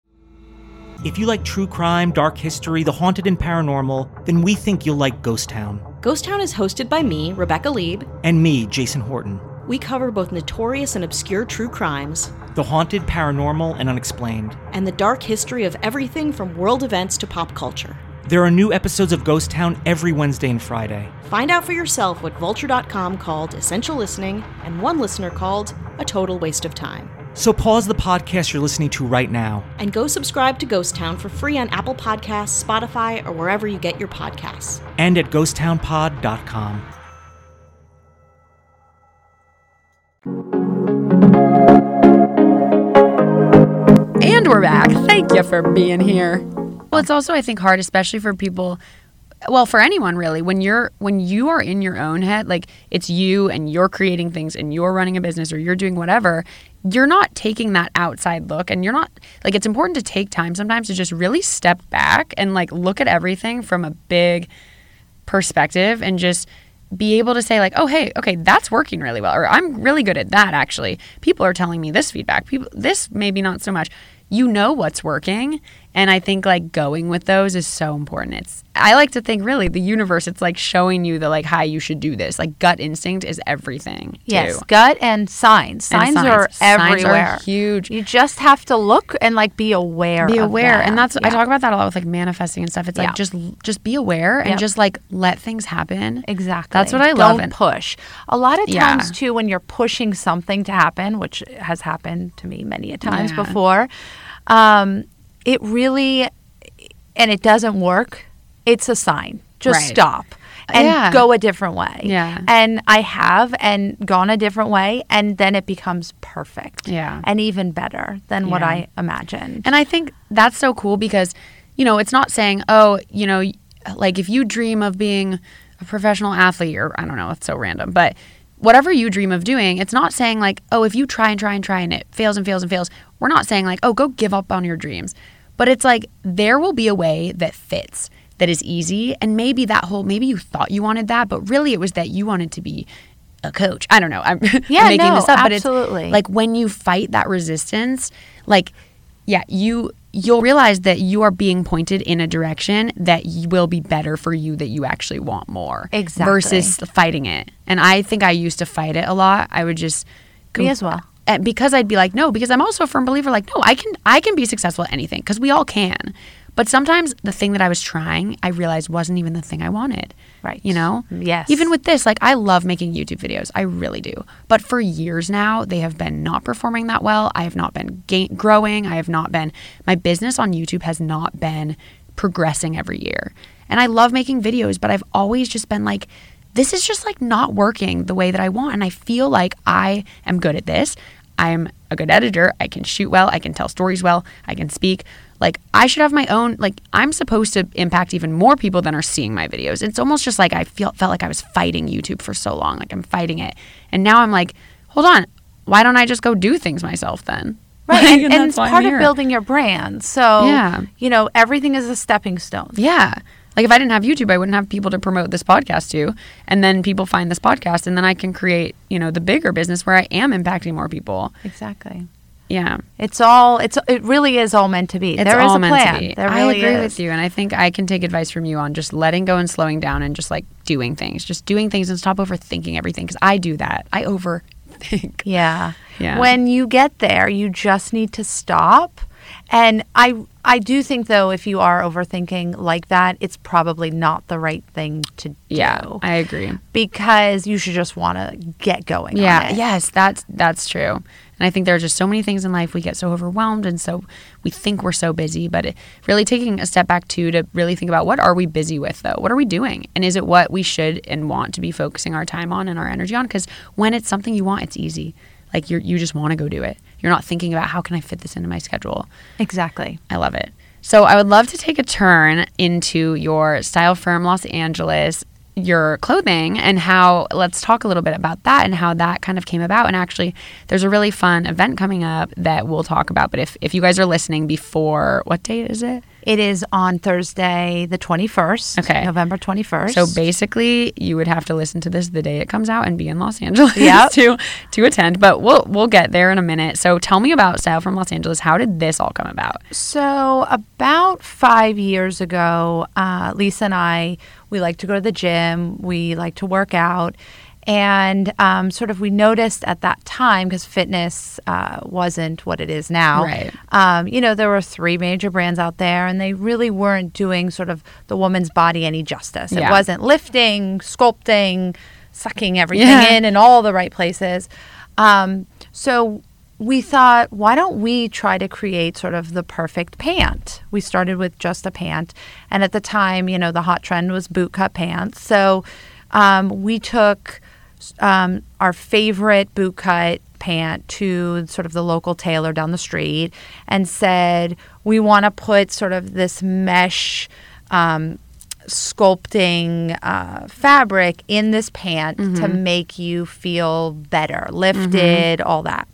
S5: If you like true crime, dark history, the haunted, and paranormal, then we think you'll like Ghost Town.
S6: Ghost Town is hosted by me, Rebecca Leib.
S5: And me, Jason Horton.
S6: We cover both notorious and obscure true crimes
S5: The haunted, paranormal, and unexplained.
S6: and the dark history of everything from world events to pop culture.
S5: There are new episodes of Ghost Town every Wednesday and Friday.
S6: Find out for yourself what Vulture.com called essential listening and one listener called a total waste of time.
S5: So pause the podcast you're listening to right now.
S6: And go subscribe to Ghost Town for free on Apple Podcasts, Spotify, or wherever you get your podcasts.
S5: And at ghosttownpod.com.
S2: And we're back. Thank you for being here. Well, it's also I think hard especially for people well, for anyone really, when you're when you are in your own head, like it's you and you're creating things and you're running a business or you're doing whatever, you're not taking that outside look and you're not like it's important to take time sometimes to just really step back and like look at everything from a big perspective and just be able to say like oh hey okay that's working really well or i'm really good at that actually. People are telling me this feedback people this maybe not so much. You know what's working and i think like going with those is so important it's i like to think really the universe it's like showing you the like hi you should do this like gut instinct is everything
S3: Yes,
S2: too.
S3: gut and signs.
S2: And
S3: Signs,
S2: signs.
S3: are
S2: Signs are
S3: everywhere.
S2: huge.
S3: You just have to look and like be aware.
S2: be aware and that's i talk about that a lot with like manifesting and stuff it's
S3: Yeah.
S2: like just just be aware and
S3: Yep.
S2: just like let things happen
S3: Exactly.
S2: that's what i love
S3: Don't push. A lot of
S2: Yeah.
S3: times too, when you're pushing something to happen, which has happened to me many a times
S2: Yeah.
S3: before, um, it really and it doesn't work. It's a sign. Just
S2: Right.
S3: stop and
S2: Yeah.
S3: go a different way.
S2: Yeah.
S3: And I have and gone a different way, and then it becomes perfect.
S2: Yeah.
S3: And even better than what I imagined.
S2: And I think that's so cool because, you know, it's not saying, oh, you know, like if you dream of being a professional athlete or I don't know, it's so random, but whatever you dream of doing, it's not saying like, oh, if you try and try and try and it fails and fails and fails, we're not saying like, oh, go give up on your dreams. But it's like there will be a way that fits, that is easy. And maybe that whole, maybe you thought you wanted that, but really it was that you wanted to be a coach. I don't know. I'm, [LAUGHS] I'm making
S3: no,
S2: this up, but
S3: absolutely.
S2: it's like when you fight that resistance, like yeah, you you'll realize that you are being pointed in a direction that will be better for you that you actually want more
S3: Exactly.
S2: versus fighting it. And I think I used to fight it a lot. I would just
S3: Me as well.
S2: And because I'd be like, no, because I'm also a firm believer, like, no, I can, I can be successful at anything because we all can. But sometimes the thing that I was trying, I realized wasn't even the thing I wanted.
S3: Right.
S2: You know?
S3: Yes.
S2: Even with this, like, I love making YouTube videos. I really do. But for years now, they have been not performing that well. I have not been gain- growing. I have not been, my business on YouTube has not been progressing every year. And I love making videos, but I've always just been like, this is just like not working the way that I want. And I feel like I am good at this. I'm a good editor. I can shoot well. I can tell stories well. I can speak. Like, I should have my own, like, I'm supposed to impact even more people than are seeing my videos. It's almost just like I feel, felt like I was fighting YouTube for so long. Like, I'm fighting it. And now I'm like, hold on. Why don't I just go do things myself then?
S3: Right.
S2: Like, [LAUGHS]
S3: and, and
S2: that's
S3: it's part of building your brand. So,
S2: Yeah.
S3: you know, everything is a stepping stone.
S2: Yeah. Like if I didn't have YouTube, I wouldn't have people to promote this podcast to. And then people find this podcast and then I can create, you know, the bigger business where I am impacting more people.
S3: Exactly.
S2: Yeah.
S3: It's all it's it really is all meant to be.
S2: It's
S3: there is
S2: all
S3: a
S2: meant
S3: plan.
S2: to be.
S3: There
S2: I
S3: really
S2: agree
S3: is.
S2: with you. And I think I can take advice from you on just letting go and slowing down and just like doing things. Just doing things and stop overthinking everything. Because I do that. I overthink.
S3: Yeah.
S2: Yeah.
S3: When you get there, you just need to stop. And I I do think though if you are overthinking like that, it's probably not the right thing to do.
S2: Yeah, I agree.
S3: because you should just want to get going. on
S2: Yeah,
S3: it.
S2: yes, that's that's true. And I think there are just so many things in life we get so overwhelmed and so we think we're so busy, but it, really taking a step back too to really think about what are we busy with though? What are we doing? And is it what we should and want to be focusing our time on and our energy on? Because when it's something you want, it's easy. Like you you just want to go do it. You're not thinking about how can I fit this into my schedule.
S3: Exactly.
S2: I love it. So I would love to take a turn into your style firm Los Angeles, your clothing, and how let's talk a little bit about that and how that kind of came about. And actually, there's a really fun event coming up that we'll talk about. But if, if you guys are listening before, what date is it?
S3: It is on Thursday, the 21st.
S2: Okay.
S3: November 21st.
S2: So basically, you would have to listen to this the day it comes out and be in Los Angeles [LAUGHS]
S3: Yep.
S2: to to attend. But we'll we'll get there in a minute. So tell me about Style Firm Los Angeles. How did this all come about?
S3: So, about five years ago, uh, Lisa and I, we like to go to the gym, we like to work out. And um, sort of we noticed at that time, because fitness uh, wasn't what it is now,
S2: Right.
S3: um, you know, there were three major brands out there, and they really weren't doing sort of the woman's body any justice. It wasn't lifting, sculpting, sucking everything
S2: Yeah.
S3: in in all the right places. Um, so we thought, why don't we try to create sort of the perfect pant? We started with just a pant. And at the time, you know, the hot trend was boot cut pants. So um, we took um, our favorite boot cut pant to sort of the local tailor down the street and said, we want to put sort of this mesh. Um, sculpting uh, fabric in this pant to make you feel better, lifted, all that.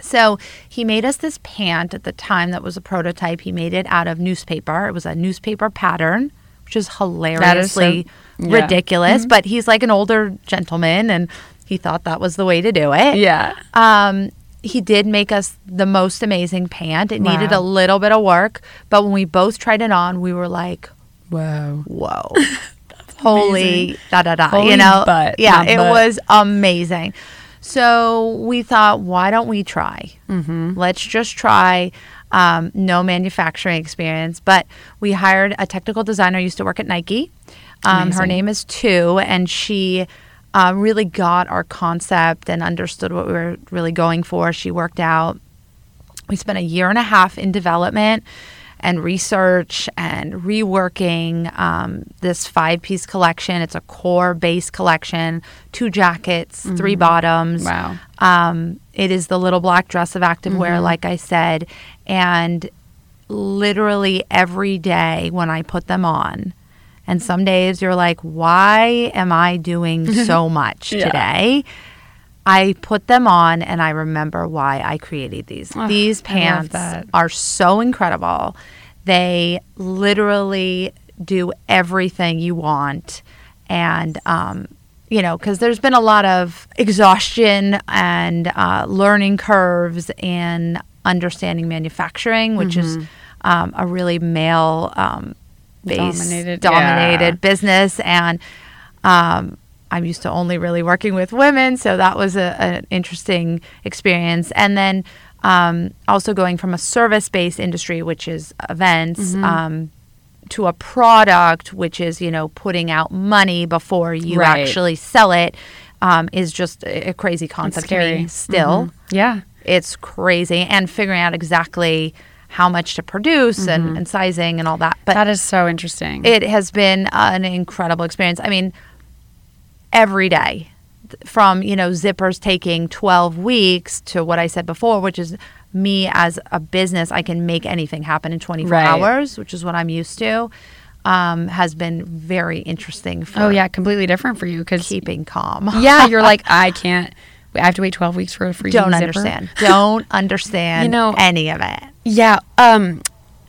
S3: So he made us this pant at the time that was a prototype. He made it out of newspaper. It was a newspaper pattern, which is hilariously
S2: yeah.
S3: ridiculous. But he's like an older gentleman, and he thought that was the way to do it.
S2: Yeah.
S3: Um, he did make us the most amazing pant. It needed a little bit of work, but when we both tried it on, we were like,
S2: Whoa.
S3: whoa. [LAUGHS] Holy da da da.
S2: Holy
S3: you know?
S2: butt,
S3: Yeah, it
S2: butt.
S3: was amazing. So we thought, why don't we try? Mm-hmm. Let's just try. Um, no manufacturing experience, but we hired a technical designer. Used to work at Nike. Um, her name is Tu, and she uh, really got our concept and understood what we were really going for. She worked out we spent a year and a half in development and research and reworking um, this five piece collection. It's a core base collection, two jackets, three bottoms.
S2: Wow.
S3: Um, it is the little black dress of activewear, like I said. And literally every day when I put them on, and some days you're like, why am I doing [LAUGHS] so much
S2: Yeah.
S3: today? I put them on and I remember why I created these.
S2: Oh,
S3: these pants are so incredible. They literally do everything you want. And, um, you know, because there's been a lot of exhaustion and uh, learning curves in understanding manufacturing, which is
S2: Mm-hmm.
S3: um, a really male um, based
S2: Dominated,
S3: dominated
S2: yeah.
S3: business. And um, I'm used to only really working with women, so that was a, an interesting experience. And then um, also going from a service based industry, which is events,
S2: Mm-hmm.
S3: um, to a product, which is you know putting out money before you
S2: Right.
S3: actually sell it, um, is just a a crazy concept to me. Still,
S2: Yeah.
S3: it's crazy, and figuring out exactly how much to produce and, and sizing and all that. But
S2: That is so interesting.
S3: it has been an incredible experience. I mean, every day from, you know, zippers taking 12 weeks to what I said before, which is me as a business, I can make anything happen in 24
S2: Right.
S3: hours, which is what I'm used to, um, has been very interesting for
S2: oh yeah, completely different for you because
S3: keeping calm.
S2: yeah, you're [LAUGHS] like I can't. I have to wait 12 weeks for a free
S3: Don't
S2: zipper.
S3: understand. [LAUGHS] Don't understand
S2: You know-
S3: any of it.
S2: Yeah. Um,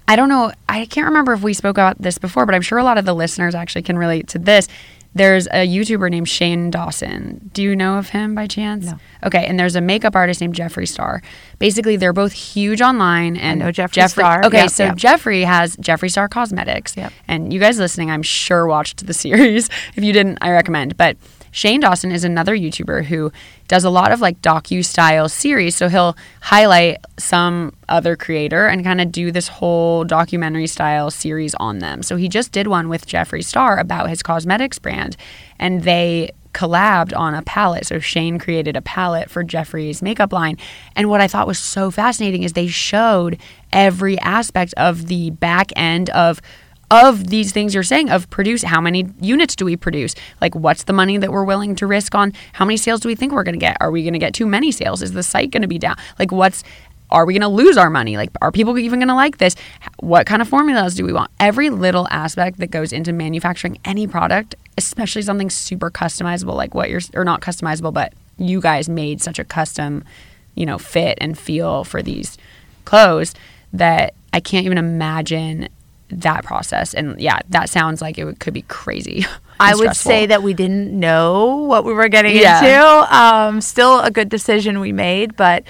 S2: I don't know. I can't remember if we spoke about this before, but I'm sure a lot of the listeners actually can relate to this. There's a YouTuber named Shane Dawson. Do you know of him by chance?
S3: No.
S2: Okay, and there's a makeup artist named Jeffree Star. Basically, they're both huge online. And
S3: know Jeffree Star.
S2: Okay,
S3: Yep,
S2: so
S3: yep.
S2: Jeffree has Jeffree Star Cosmetics.
S3: Yep.
S2: And you guys listening, I'm sure watched the [LAUGHS] series. If you didn't, I recommend. But Shane Dawson is another YouTuber who does a lot of like docu style series. So he'll highlight some other creator and kind of do this whole documentary style series on them. So he just did one with Jeffree Star about his cosmetics brand, and they collabed on a palette. So Shane created a palette for Jeffree's makeup line. And what I thought was so fascinating is they showed every aspect of the back end of of these things you're saying of produce how many units do we produce? Like what's the money that we're willing to risk on? How many sales do we think we're going to get? Are we going to get too many sales? Is the site going to be down? Like what's are we going to lose our money? Like are people even going to like this? What kind of formulas do we want? Every little aspect that goes into manufacturing any product especially something super customizable like what you're or not customizable but you guys made such a custom you know fit and feel for these clothes that I can't even imagine that process. And yeah, that sounds like it would, could be crazy. [LAUGHS]
S3: I would say that we didn't know what we were getting
S2: Yeah.
S3: into. Um, still a good decision we made, but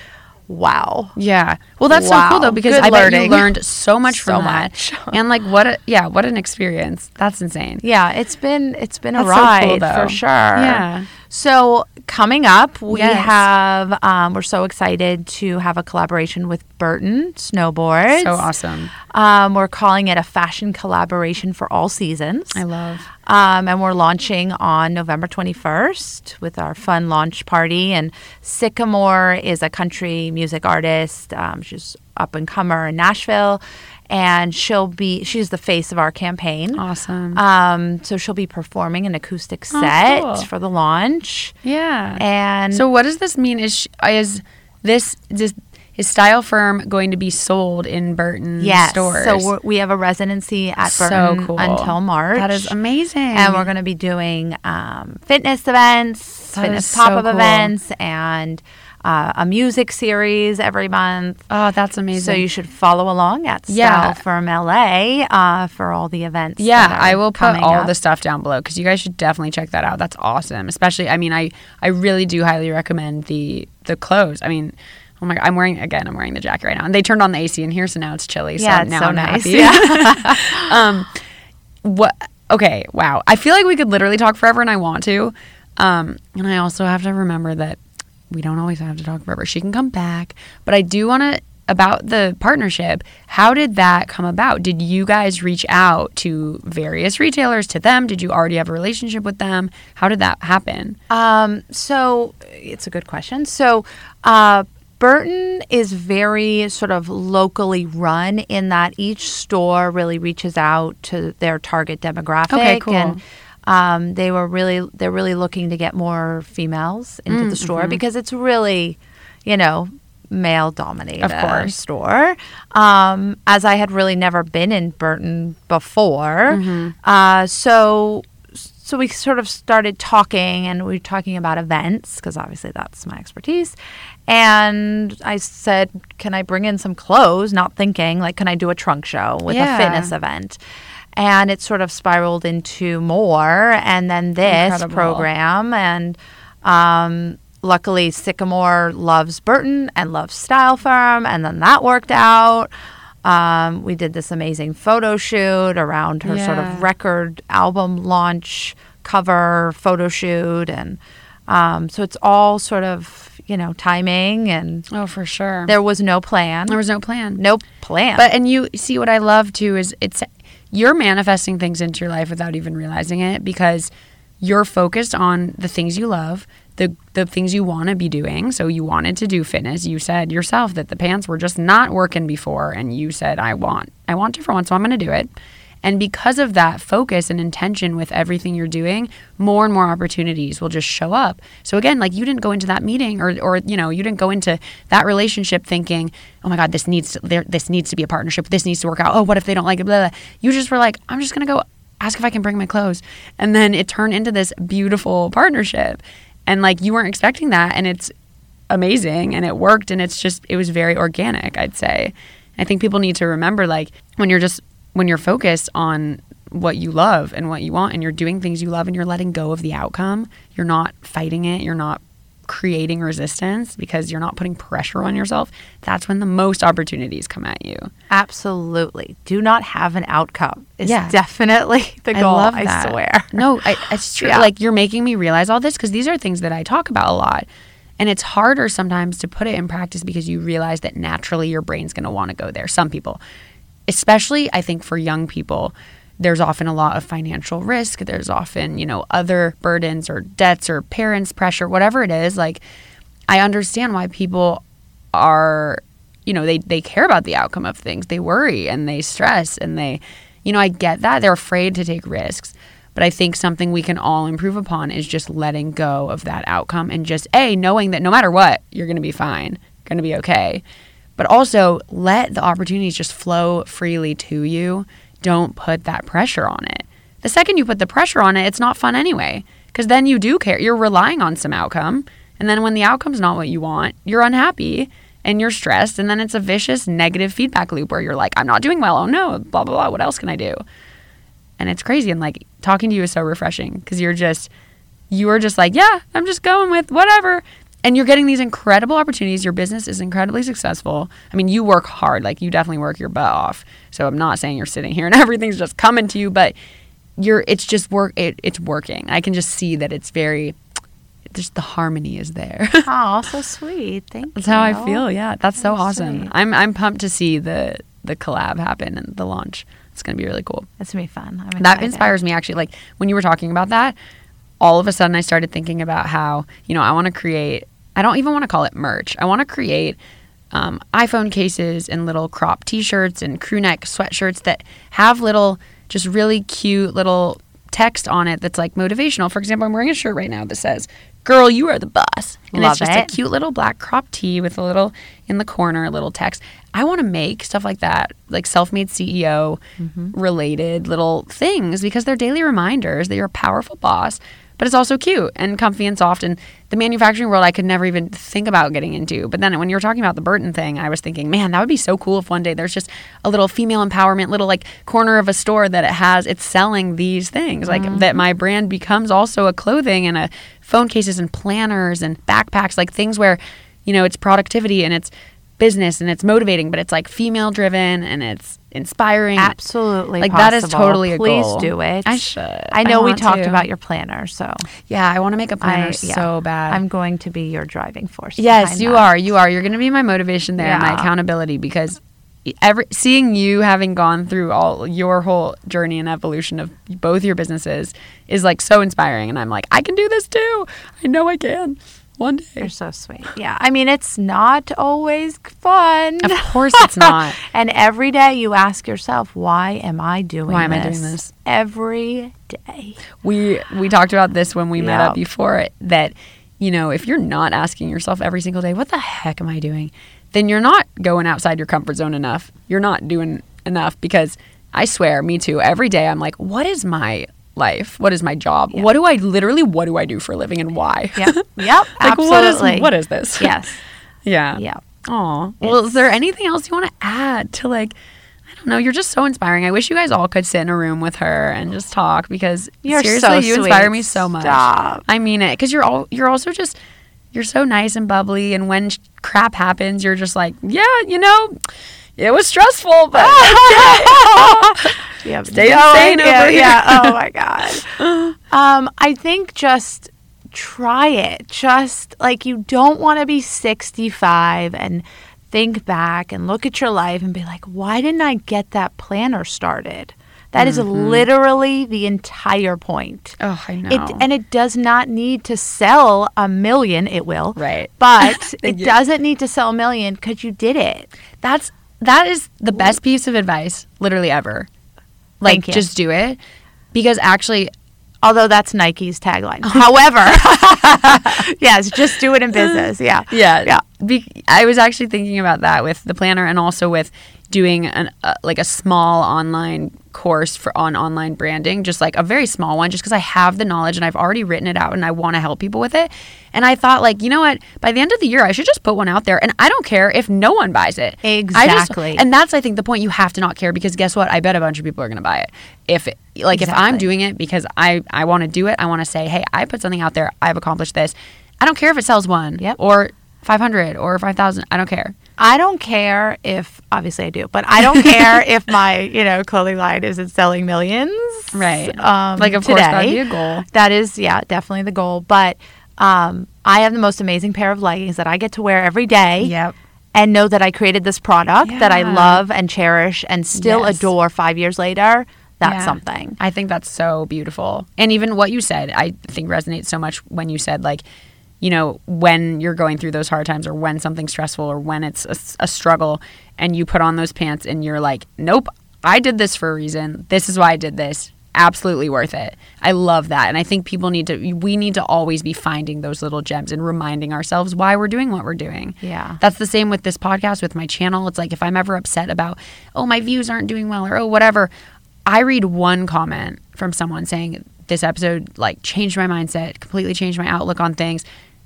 S3: wow.
S2: Yeah. Well, that's so cool though because
S3: Good
S2: I bet you learned so [LAUGHS] much
S3: So
S2: from that.
S3: much. [LAUGHS]
S2: and like what a yeah, what an experience. That's insane.
S3: Yeah, it's been it's been a
S2: That's so cool,
S3: ride for sure.
S2: Yeah.
S3: So coming up, we
S2: Yes.
S3: have um, we're so excited to have a collaboration with Burton Snowboards.
S2: So awesome.
S3: Um, we're calling it a fashion collaboration for all seasons.
S2: I love.
S3: Um, and we're launching on November 21st with our fun launch party. And Sycamore is a country music artist. Um, she's up and comer in Nashville, and she'll be she's the face of our campaign.
S2: Awesome.
S3: Um, so she'll be performing an acoustic
S2: Oh,
S3: set
S2: cool.
S3: for the launch.
S2: yeah.
S3: And
S2: so what does this mean is sh- is this is, is Style Firm going to be sold in Burton
S3: yes,
S2: stores?
S3: so we have a residency at
S2: So
S3: Burton
S2: cool.
S3: until March.
S2: That is amazing.
S3: and we're going to be doing um, fitness events,
S2: That
S3: fitness pop-up
S2: cool.
S3: events, and uh, a music series every month.
S2: Oh, that's amazing.
S3: So you should follow along at
S2: Yeah.
S3: Style Firm LA uh, for all the events.
S2: Yeah, I will put all
S3: up.
S2: the stuff down below because you guys should definitely check that out. That's awesome. Especially, I mean, I I really do highly recommend the the clothes. I mean, oh my god, I'm wearing again. I'm wearing the jacket right now, and they turned on the AC in here, so now it's chilly.
S3: Yeah,
S2: so
S3: it's
S2: now
S3: so
S2: I'm
S3: nice.
S2: happy. [LAUGHS] um, what? Okay, wow. I feel like we could literally talk forever, and I want to. Um, and I also have to remember that we don't always have to talk forever. She can come back, but I do want to about the partnership. How did that come about? Did you guys reach out to various retailers to them? Did you already have a relationship with them? How did that happen?
S3: Um, so it's a good question. So, uh, Burton is very sort of locally run in that each store really reaches out to their target demographic.
S2: Okay, cool.
S3: And um, they were really they're really looking to get more females into
S2: Mm,
S3: the store
S2: mm-hmm.
S3: because it's really, you know, male dominated
S2: Of course.
S3: store. Um, as I had really never been in Burton before,
S2: Mm-hmm.
S3: uh, so so we sort of started talking and we were talking about events because obviously that's my expertise and i said can i bring in some clothes not thinking like can i do a trunk show with
S2: Yeah.
S3: a fitness event and it sort of spiraled into more and then this
S2: Incredible.
S3: program and um, luckily sycamore loves burton and loves style firm and then that worked out um, we did this amazing photo shoot around her sort of record album launch cover photo shoot and um, so it's all sort of you know timing and
S2: Oh, for sure.
S3: there was no plan
S2: there was no plan.
S3: no plan
S2: But and you see what I love too is it's you're manifesting things into your life without even realizing it because you're focused on the things you love, the the things you want to be doing. So you wanted to do fitness. You said yourself that the pants were just not working before and you said I want I want different ones, so I'm going to do it. And because of that focus and intention with everything you're doing, more and more opportunities will just show up. So again, like you didn't go into that meeting or, or you know, you didn't go into that relationship thinking, oh my God, this needs to, this needs to be a partnership. This needs to work out. Oh, what if they don't like it? Blah, blah. You just were like, I'm just gonna go ask if I can bring my clothes, and then it turned into this beautiful partnership. And like you weren't expecting that, and it's amazing, and it worked, and it's just it was very organic. I'd say. I think people need to remember like when you're just when you're focused on what you love and what you want and you're doing things you love and you're letting go of the outcome you're not fighting it you're not creating resistance because you're not putting pressure on yourself, that's when the most opportunities come at you.
S3: Absolutely. Do not have an outcome. It's
S2: Yeah.
S3: definitely [LAUGHS] the goal.
S2: I
S3: I swear. [LAUGHS]
S2: No, I, it's true.
S3: Yeah.
S2: Like you're making me realize all this because these are things that I talk about a lot. And it's harder sometimes to put it in practice because you realize that naturally your brain's going to want to go there. Some people, especially I think for young people, there's often a lot of financial risk. There's often, you know, other burdens or debts or parents' pressure, whatever it is. Like, I understand why people are, you know, they, they care about the outcome of things. They worry and they stress and they, you know, I get that. They're afraid to take risks. But I think something we can all improve upon is just letting go of that outcome and just, A, knowing that no matter what, you're going to be fine, going to be okay. But also let the opportunities just flow freely to you. Don't put that pressure on it. The second you put the pressure on it, it's not fun anyway. Because then you do care. You're relying on some outcome. And then when the outcome's not what you want, you're unhappy and you're stressed. And then it's a vicious negative feedback loop where you're like, I'm not doing well. Oh no, blah, blah, blah. What else can I do? And it's crazy. And like talking to you is so refreshing because you're just, you are just like, yeah, I'm just going with whatever. And you're getting these incredible opportunities. Your business is incredibly successful. I mean, you work hard. Like you definitely work your butt off. So I'm not saying you're sitting here and [LAUGHS] everything's just coming to you, but you're, it's just work. It, it's working. I can just see that it's very, just the harmony is there. [LAUGHS]
S3: Oh, so sweet. Thank
S2: That's
S3: you.
S2: how I feel. Yeah, that's so awesome.
S3: sweet.
S2: I'm I'm pumped to see the the collab happen and the launch. It's gonna be really cool.
S3: It's gonna be fun.
S2: That inspires me actually. Like when you were talking about that, all of a sudden I started thinking about how you know I want to create. I don't even want to call it merch. I want to create um, iPhone cases and little crop T-shirts and crew neck sweatshirts that have little, just really cute little text on it that's like motivational. For example, I'm wearing a shirt right now that says "Girl, you are the boss," and
S3: Love
S2: it's just
S3: it.
S2: a cute little black crop tee with a little in the corner, a little text. I want to make stuff like that, like self-made CEO related little things because they're daily reminders that you're a powerful boss, but it's also cute and comfy and soft. And the manufacturing world, I could never even think about getting into. But then when you were talking about the Burton thing, I was thinking, man, that would be so cool if one day there's just a little female empowerment, little like corner of a store that it has, it's selling these things, like mm-hmm. that my brand becomes also a clothing and a phone cases and planners and backpacks, like things where, you know, it's productivity and it's business and it's motivating, but it's like female driven and it's inspiring.
S3: Absolutely.
S2: Like that is
S3: possible.
S2: totally a
S3: Please
S2: goal.
S3: do it.
S2: I should.
S3: I know we talked
S2: to.
S3: about your planner, so
S2: Yeah, I want to make a planner
S3: I yeah,
S2: so bad.
S3: I'm going to be your driving force.
S2: yes, you
S3: that.
S2: are. You are. You're going to be my motivation there, and my accountability because every seeing you having gone through all your whole journey and evolution of both your businesses is like so inspiring and I'm like I can do this too. I know I can. One day.
S3: You're so sweet. Yeah. I mean, it's not always fun.
S2: Of course it's not. [LAUGHS]
S3: and every day you ask yourself, why am I doing
S2: Why am I doing this?
S3: Every day.
S2: we we talked about this when we met up before it, that you know if you're not asking yourself every single day what the heck am i doing then you're not going outside your comfort zone enough you're not doing enough because i swear me too every day i'm like what is my life what is my job what do i literally what do i do for a living and why
S3: Yep. [LAUGHS] Yep.
S2: like what is
S3: absolutely.
S2: what is this
S3: Yes. [LAUGHS]
S2: yeah
S3: Yeah.
S2: Oh, well, is there anything else you want to add to like? I don't know. You're just so inspiring. I wish you guys all could sit in a room with her and just talk because
S3: You're
S2: seriously,
S3: so
S2: you inspire me so much.
S3: Stop.
S2: I mean it because you're all you're also just you're so nice and bubbly, and when sh- crap happens, you're just like, yeah, you know, it was stressful, but [LAUGHS]
S3: Yeah,
S2: Stay
S3: going, yeah,
S2: over here.
S3: yeah. [LAUGHS] Oh my god. um, I think just try it. Just like you don't want to be 65 and think back and look at your life and be like, why didn't I get that planner started? That is
S2: Mm-hmm.
S3: literally the entire point.
S2: oh, I know.
S3: It, and it does not need to sell a million. It will,
S2: Right.
S3: But [LAUGHS] it doesn't need to sell a million because you did it.
S2: that's that is the best piece of advice literally ever. Like, just do it because actually,
S3: Although that's Nike's tagline. [LAUGHS] However, [LAUGHS] yes, just do it in business. Yeah.
S2: Yeah,
S3: Yeah.
S2: Be- I was actually thinking about that with the planner and also with doing an uh, like a small online course for on online branding, just like a very small one, just because I have the knowledge and I've already written it out and I want to help people with it. And I thought, like, you know what? By the end of the year, I should just put one out there, and I don't care if no one buys it. I just-
S3: Exactly.
S2: and that's I think the point. You have to not care because guess what? I bet a bunch of people are going to buy it. If it, like if I'm doing it because I I want to do it, I want to say, hey, I put something out there. I've accomplished this. I don't care if it sells one
S3: Yep.
S2: or 500 or 5,000. I don't care.
S3: I don't care if obviously I do, but I don't care [LAUGHS] if my you know clothing line isn't selling millions.
S2: Right.
S3: Um,
S2: Like, of course, that'd be a goal.
S3: That is, yeah, definitely the goal. But um, I have the most amazing pair of leggings that I get to wear every day.
S2: Yep.
S3: And know that I created this product that I love and cherish and still
S2: Yes.
S3: adore five years later. That's
S2: Yeah.
S3: something.
S2: I think that's so beautiful. And even what you said, I think resonates so much when you said, like, you know, when you're going through those hard times or when something's stressful or when it's a, a struggle and you put on those pants and you're like, nope, I did this for a reason. This is why I did this. Absolutely worth it. I love that. And I think people need to, we need to always be finding those little gems and reminding ourselves why we're doing what we're doing.
S3: Yeah.
S2: That's the same with this podcast, with my channel. It's like if I'm ever upset about, oh, my views aren't doing well or oh, whatever, I read one comment from someone saying this episode like changed my mindset, completely changed my outlook on things.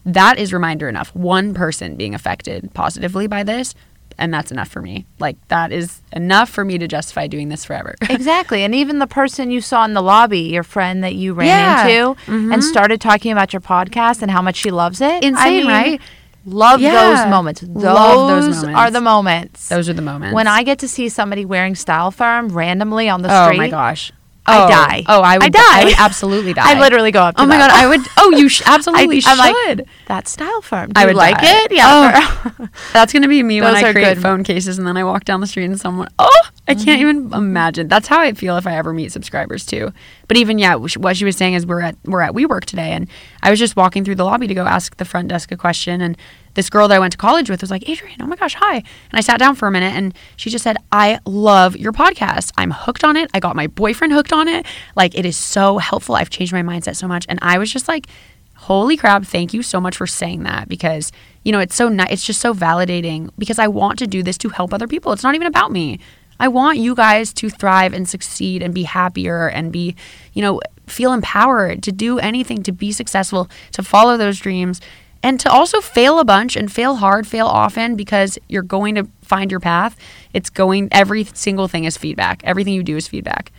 S2: That is reminder enough. One person being affected positively by this, and that's enough for me. Like that is enough for me to justify doing this forever. [LAUGHS]
S3: exactly. And even the person you saw in the lobby, your friend that you ran
S2: Yeah. Mm-hmm.
S3: into and started talking about your podcast and how much she loves it. I
S2: Insane,
S3: mean,
S2: right?
S3: Love
S2: Yeah.
S3: those moments. Those,
S2: Love those
S3: are the moments.
S2: Those are the moments.
S3: When I get to see somebody wearing Style Firm randomly on the
S2: oh
S3: street.
S2: Oh my gosh.
S3: I
S2: Oh.
S3: die.
S2: Oh, I would
S3: I die.
S2: I would absolutely [LAUGHS] die.
S3: I literally go up to
S2: Oh my
S3: them.
S2: god, I would. Oh, you sh- [LAUGHS] absolutely
S3: I,
S2: should.
S3: like, that's Style Firm. Do
S2: I
S3: you
S2: would
S3: like
S2: die.
S3: it? Yeah.
S2: Oh, [LAUGHS] that's gonna be me when I create
S3: good.
S2: phone cases and then I walk down the street and someone. Oh, I
S3: Mm-hmm.
S2: can't even imagine. That's how I feel if I ever meet subscribers too. But even yeah, what she was saying is we're at we're at WeWork today, and I was just walking through the lobby to go ask the front desk a question, and this girl that I went to college with was like, Adrienne, oh my gosh, hi. And I sat down for a minute, and she just said, I love your podcast. I'm hooked on it. I got my boyfriend hooked on it. Like it is so helpful. I've changed my mindset so much, and I was just like holy crap thank you so much for saying that because you know it's so nice it's just so validating because i want to do this to help other people it's not even about me i want you guys to thrive and succeed and be happier and be you know feel empowered to do anything to be successful to follow those dreams and to also fail a bunch and fail hard fail often because you're going to find your path it's going every single thing is feedback. Everything you do is feedback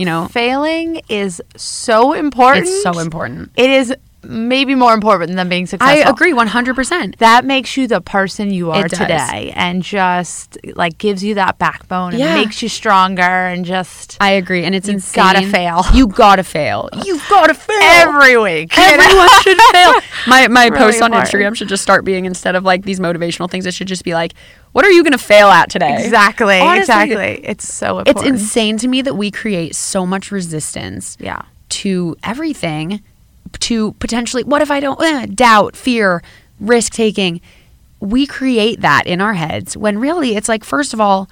S2: you know?
S3: Failing is so important.
S2: it's so important.
S3: It is maybe more important than being successful.
S2: i agree 100%
S3: That makes you the person you are today and just like gives you that backbone and
S2: Yeah.
S3: makes you stronger and just
S2: I agree, and it's
S3: You
S2: insane.
S3: gotta fail.
S2: You gotta fail. [LAUGHS] You gotta fail
S3: every week.
S2: Everyone should [LAUGHS] fail. My my
S3: Really
S2: posts on
S3: important.
S2: Instagram should just start being instead of like these motivational things. It should just be like, "What are you gonna fail at today?"
S3: Exactly.
S2: Honestly,
S3: exactly. It's so
S2: It's insane to me that we create so much resistance.
S3: Yeah.
S2: To everything, to potentially, what if I don't? eh, doubt, fear, risk taking. We create that in our heads when really it's like, first of all,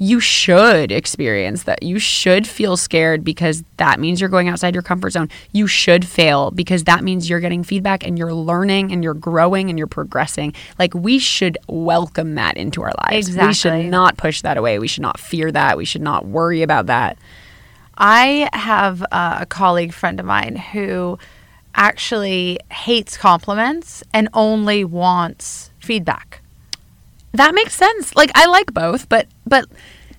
S2: you should experience that. You should feel scared because that means you're going outside your comfort zone. You should fail because that means you're getting feedback and you're learning and you're growing and you're progressing. Like we should welcome that into our lives. We should not push that away. We should not fear that. We should not worry about that.
S3: I have uh, a colleague friend of mine who actually hates compliments and only wants feedback.
S2: That makes sense. Like I like both, but but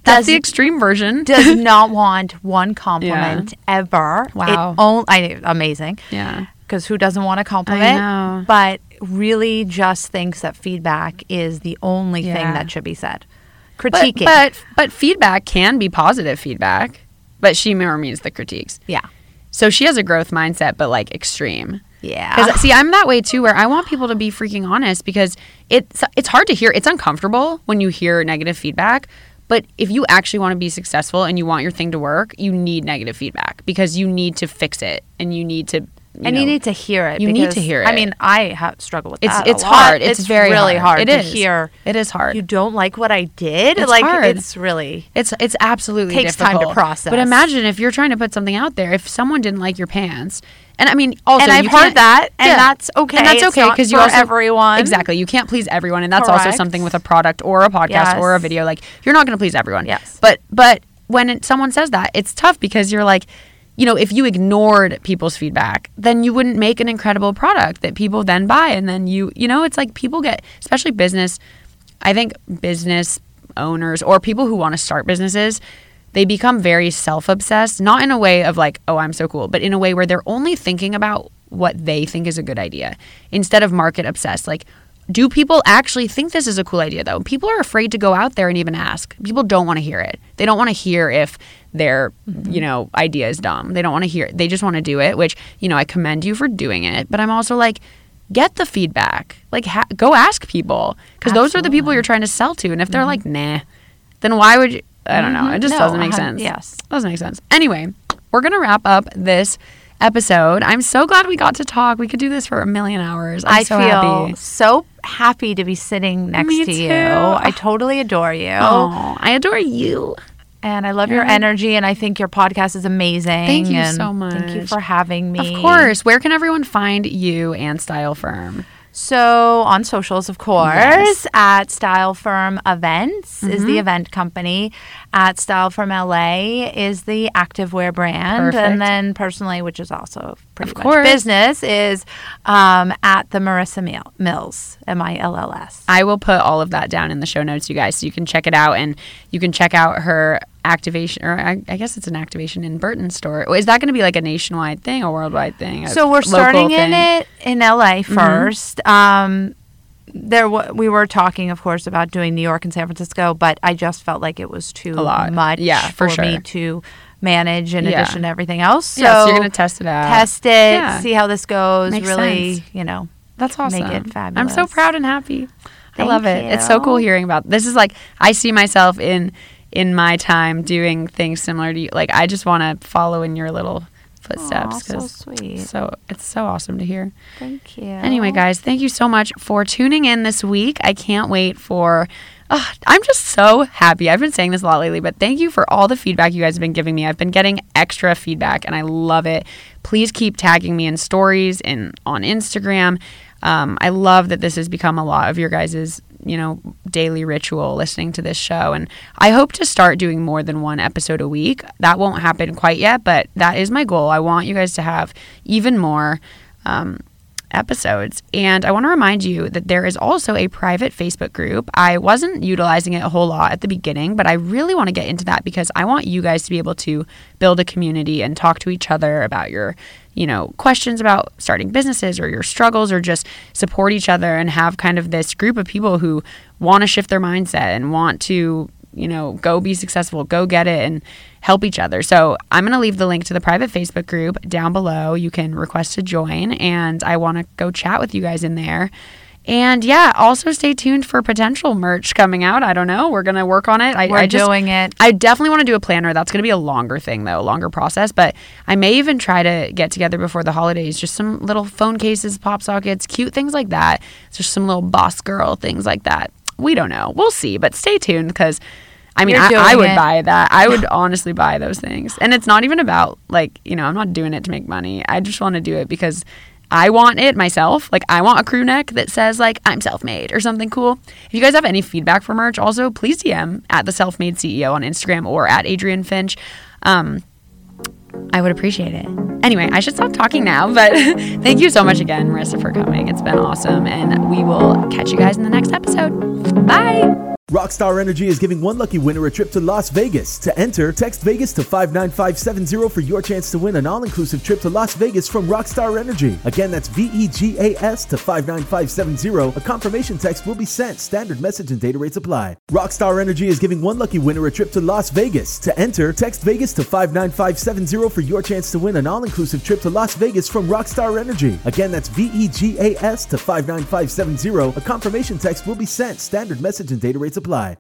S2: that's the extreme version. [LAUGHS]
S3: Does [LAUGHS] not want one compliment ever.
S2: Wow.
S3: It on, I amazing.
S2: yeah.
S3: Because who doesn't want a compliment? But really just thinks that feedback is the only thing that should be said.
S2: But,
S3: Critiquing.
S2: but but feedback can be positive feedback. But she more means the critiques.
S3: yeah.
S2: So she has a growth mindset, but like extreme.
S3: Yeah.
S2: Because see, I'm that way too, where I want people to be freaking honest because it's it's hard to hear. It's uncomfortable when you hear negative feedback. But if you actually want to be successful and you want your thing to work, you need negative feedback because you need to fix it and you need to.
S3: And
S2: know,
S3: you need to hear it.
S2: you need to hear it.
S3: I mean, I have struggled with
S2: It's
S3: that. a
S2: it's hard. It's, very
S3: really hard,
S2: It
S3: to
S2: is.
S3: hear.
S2: It is hard.
S3: You don't like what I did.
S2: It's
S3: like
S2: hard.
S3: it's really
S2: It's it's absolutely
S3: Takes time to process.
S2: But imagine if you're trying to put something out there. If someone didn't like your pants, and I mean, also
S3: And I've
S2: you
S3: heard that, and that's okay.
S2: and that's okay because you also
S3: everyone.
S2: exactly you can't please everyone, and that's also something with a product or a podcast or a video. Like you're not going to please everyone.
S3: Yes.
S2: But but when it, someone says that, it's tough because you're like. You know, if you ignored people's feedback, then you wouldn't make an incredible product that people then buy. And then you, you know, it's like people get, especially business, I think business owners or people who want to start businesses, they become very self obsessed, not in a way of like, oh, I'm so cool, but in a way where they're only thinking about what they think is a good idea instead of market obsessed. Like, do people actually think this is a cool idea though? People are afraid to go out there and even ask. People don't want to hear it. They don't want to hear if their, mm-hmm. you know, idea is dumb. They don't want to hear. They just want to do it, which, you know, I commend you for doing it, but I'm also like get the feedback. Like ha- go ask people cuz those are the people you're trying to sell to and if they're mm-hmm. like, "Nah." Then why would you I don't know. Mm-hmm. It just
S3: No,
S2: doesn't make sense.
S3: yes.
S2: It doesn't make sense. Anyway, we're going to wrap up this episode. I'm so glad we got to talk. We could do this for a million hours. I'm
S3: I
S2: so
S3: feel
S2: happy.
S3: so happy to be sitting next
S2: Me
S3: to you. I totally adore you.
S2: Oh, I adore you.
S3: And I love your energy, and I think your podcast is amazing.
S2: Thank you so
S3: Thank you for having me.
S2: Of course. Where can everyone find you and Style Firm?
S3: So on socials, of course,
S2: Yes.
S3: at Style Firm Events is
S2: Mm-hmm.
S3: the event company. At Style Firm LA is the activewear brand,
S2: Perfect.
S3: and then personally, which is also pretty
S2: Of
S3: much
S2: course.
S3: business, is um, at the Marissa Mil- Mills, M I L L S.
S2: I will put all of that down in the show notes, you guys, so you can check it out and you can check out her activation, or I, I guess it's an activation in Burton store. Is that going to be like a nationwide thing, a worldwide thing?
S3: So we're starting in
S2: thing? Mm-hmm.
S3: it in LA 1st Um, there, w- we were talking, of course, about doing New York and San Francisco, but I just felt like it was too
S2: A lot.
S3: much
S2: Yeah, for
S3: for, me
S2: sure.
S3: to manage in
S2: Yeah.
S3: addition to everything else. So,
S2: Yeah, so you're going to test it out.
S3: test it,
S2: Yeah.
S3: see how this goes.
S2: Makes
S3: really,
S2: sense.
S3: you know,
S2: That's awesome.
S3: Make it fabulous.
S2: I'm so proud and happy. I
S3: Thank
S2: love it. It's so cool hearing about this. Is like I see myself in in my time doing things similar to you. Like I just want to follow in your little footsteps.
S3: Aw, so sweet.
S2: So it's so awesome to hear.
S3: Thank you.
S2: Anyway, guys, thank you so much for tuning in this week. I can't wait for. Uh, I'm just so happy. I've been saying this a lot lately, but thank you for all the feedback you guys have been giving me. I've been getting extra feedback, and I love it. Please keep tagging me in stories and on Instagram. Um, I love that this has become a lot of your guys's, you know, daily ritual listening to this show, and I hope to start doing more than one episode a week. That won't happen quite yet, but that is my goal. I want you guys to have even more. Um, episodes. And I want to remind you that there is also a private Facebook group. I wasn't utilizing it a whole lot at the beginning, but I really want to get into that because I want you guys to be able to build a community and talk to each other about your, you know, questions about starting businesses or your struggles or just support each other and have kind of this group of people who want to shift their mindset and want to you know, go be successful, go get it and help each other. So I'm going to leave the link to the private Facebook group down below. You can request to join, and I want to go chat with you guys in there. And yeah, also stay tuned for potential merch coming out. I don't know. We're going to work on it. I,
S3: We're
S2: I just,
S3: doing it.
S2: I definitely want to do a planner. That's going to be a longer thing, though, a longer process. But I may even try to get together before the holidays, just some little phone cases, pop sockets, cute things like that. Just some little boss girl things like that. We don't know. We'll see. But stay tuned because. I mean, I, I would
S3: it.
S2: buy that. I would [LAUGHS] honestly buy those things. And it's not even about, like, you know, I'm not doing it to make money. I just want to do it because I want it myself. Like, I want a crew neck that says, like, I'm self made or something cool. If you guys have any feedback for merch, also please DM at the self made CEO on Instagram or at Adrienne Finch. Um, I would appreciate it. Anyway, I should stop talking now, but [LAUGHS] thank you so much again, Marissa, for coming. It's been awesome. And we will catch you guys in the next episode. Bye.
S1: Rockstar Energy is giving one lucky winner a trip to Las Vegas. To enter, text Vegas to 59570 for your chance to win an all inclusive trip to Las Vegas from Rockstar Energy. Again, that's V E G A S to 59570. A confirmation text will be sent. Standard message and data rates apply. Rockstar Energy is giving one lucky winner a trip to Las Vegas. To enter, text Vegas to 59570 for your chance to win an all inclusive trip to Las Vegas from Rockstar Energy. Again, that's V E G A S to 59570. A confirmation text will be sent. Standard message and data rates apply.